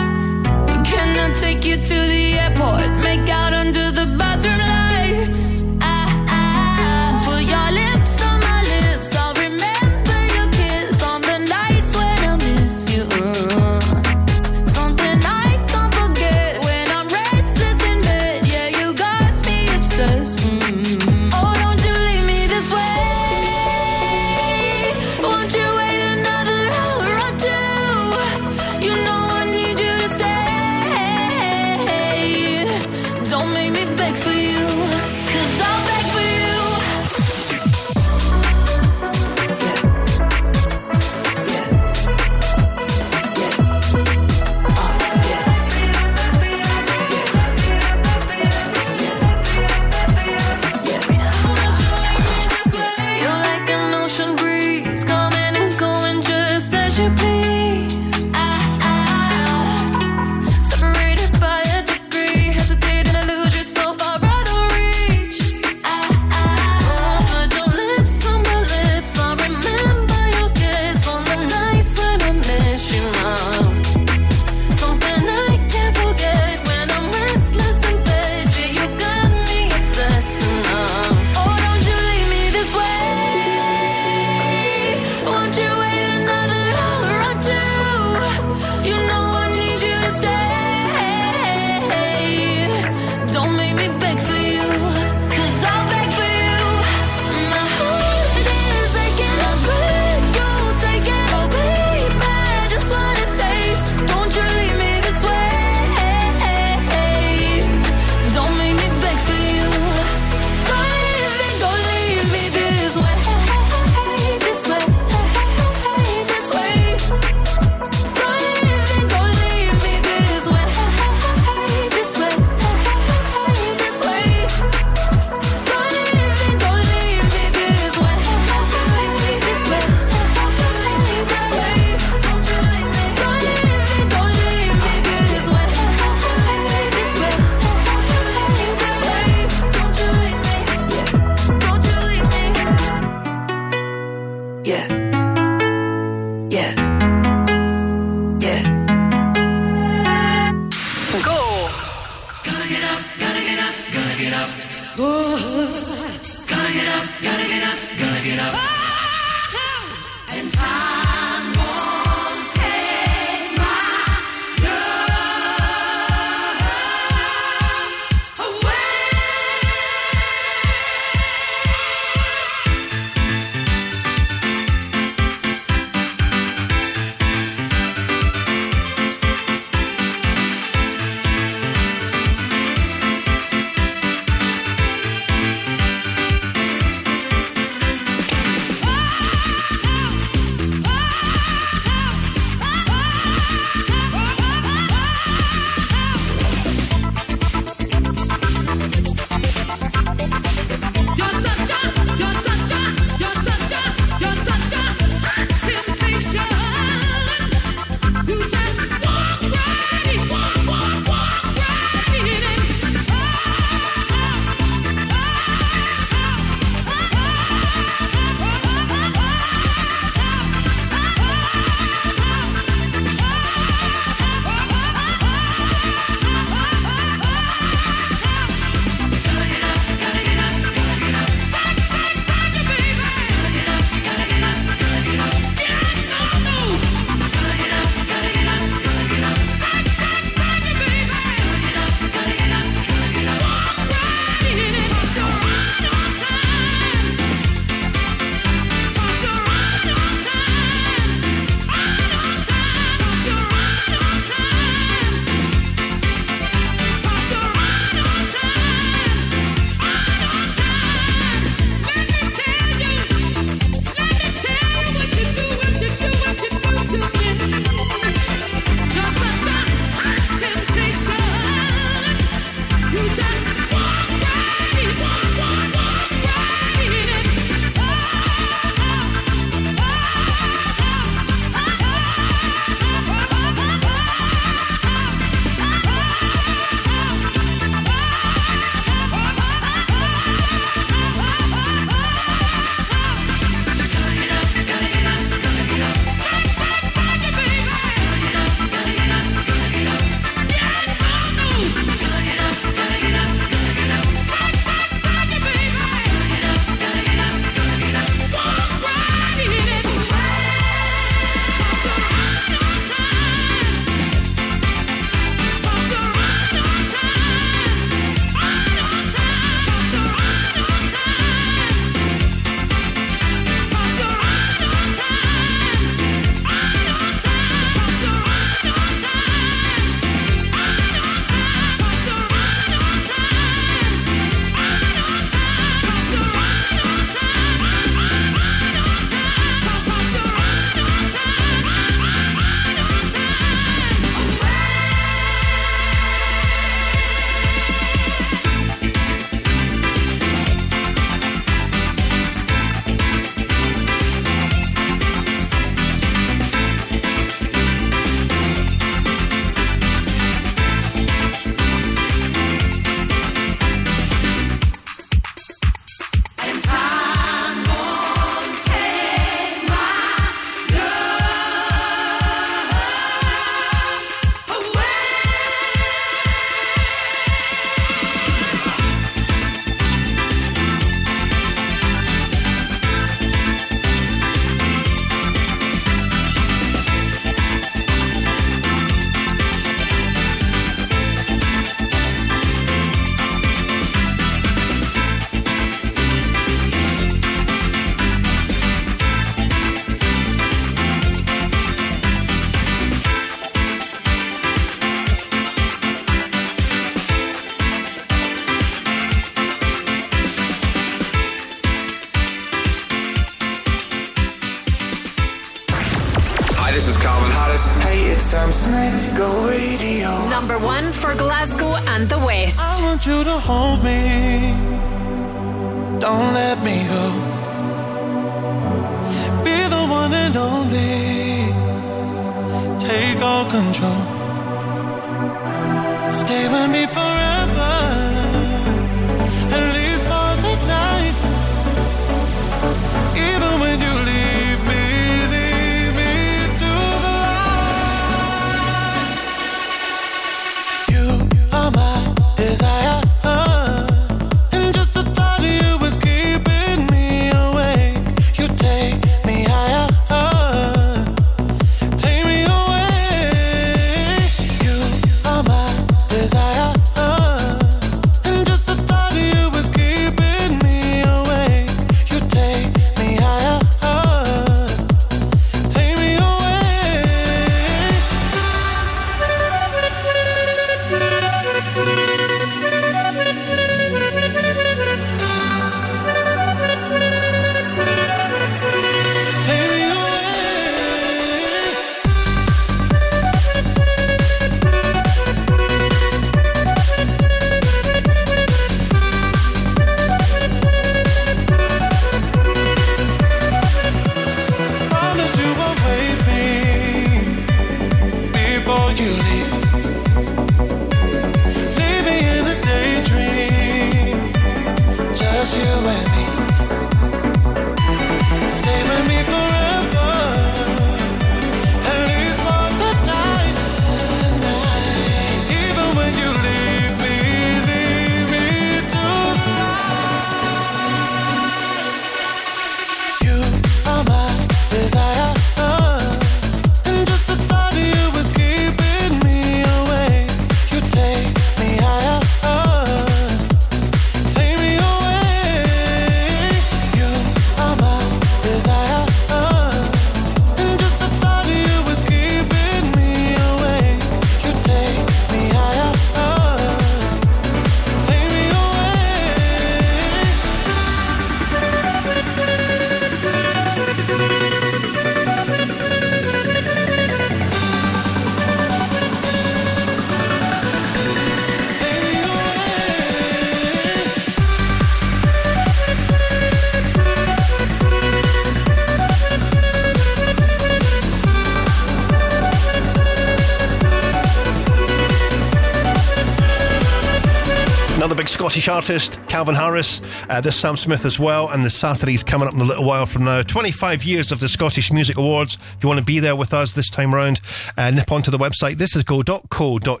Scottish artist, Calvin Harris. Uh, this Sam Smith as well, and the Saturdays coming up in a little while from now. 25 years of the Scottish Music Awards. If you want to be there with us this time round, uh, nip onto the website. This is go.co.uk. Uh,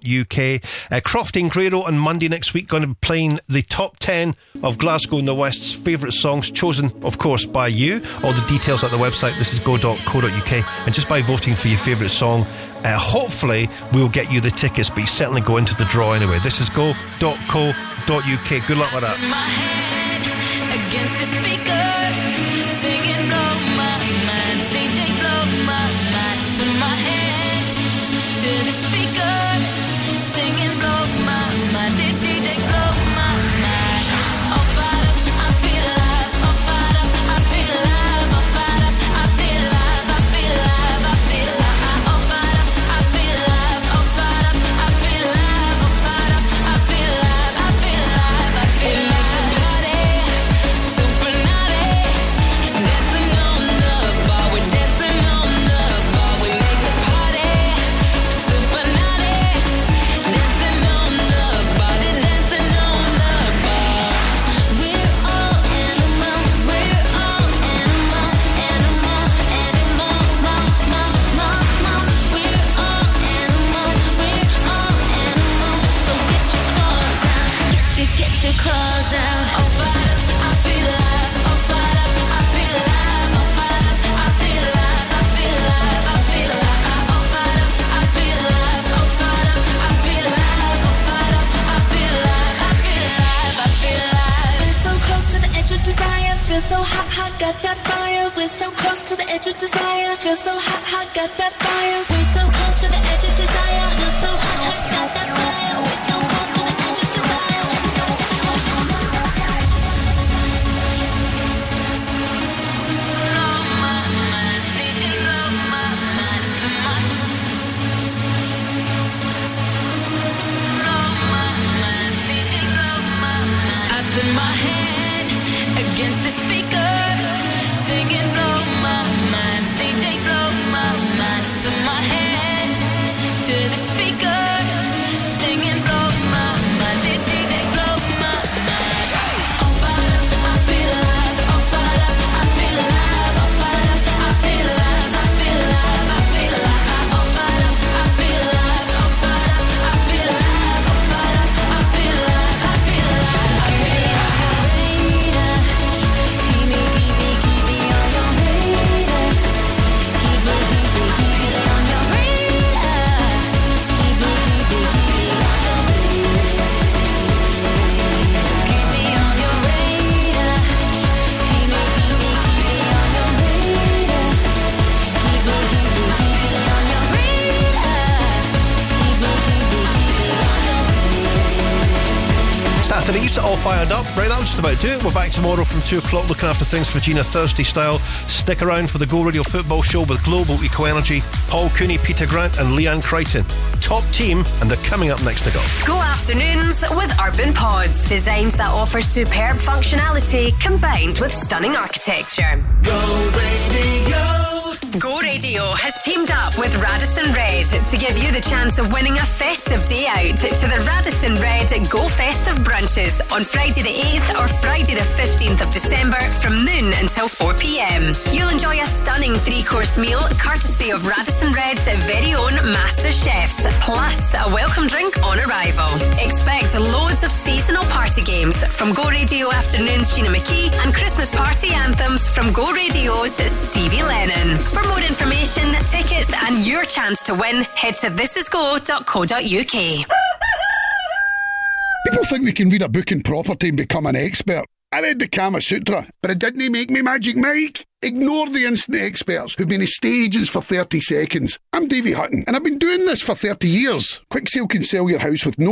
Crofting Grado on Monday next week going to be playing the top 10 of Glasgow and the West's favourite songs, chosen, of course, by you. All the details at the website. This is go.co.uk. And just by voting for your favourite song, uh, hopefully, we'll get you the tickets, but you certainly go into the draw anyway. This is go.co.uk. Good luck with that. Against Feel so hot, hot, got that fire. We're so close to the edge of desire. Feel so hot, hot, got that Saturdays, all fired up. Right, that'll just about do it. We're back tomorrow from 2 o'clock looking after things for Gina Thursday style. Stick around for the Go Radio Football Show with Global Eco Energy, Paul Cooney, Peter Grant, and Leanne Crichton. Top team, and they're coming up next to go. Go afternoons with Urban Pods. Designs that offer superb functionality combined with stunning architecture. Go Radio! Go Radio has teamed up with Radisson Red to give you the chance of winning a festive day out to the Radisson Red Go Festive brunches on Friday the 8th or Friday the 15th of December from noon until 4 pm. You'll enjoy a stunning three course meal courtesy of Radisson Red's very own master chefs, plus a welcome drink on arrival. Expect loads of seasonal party games from Go Radio Afternoon's Sheena McGhee and Christmas party anthems from Go Radio's Stevie Lennon. For more information, tickets, and your chance to win, head to thisisgo.co.uk. People think they can read a book in property and become an expert. I read the Kama Sutra, but it didn't make me Magic Mike. Ignore the instant experts who've been estate agents for 30 seconds. I'm Davy Hutton, and I've been doing this for 30 years. Quick Sale can sell your house with no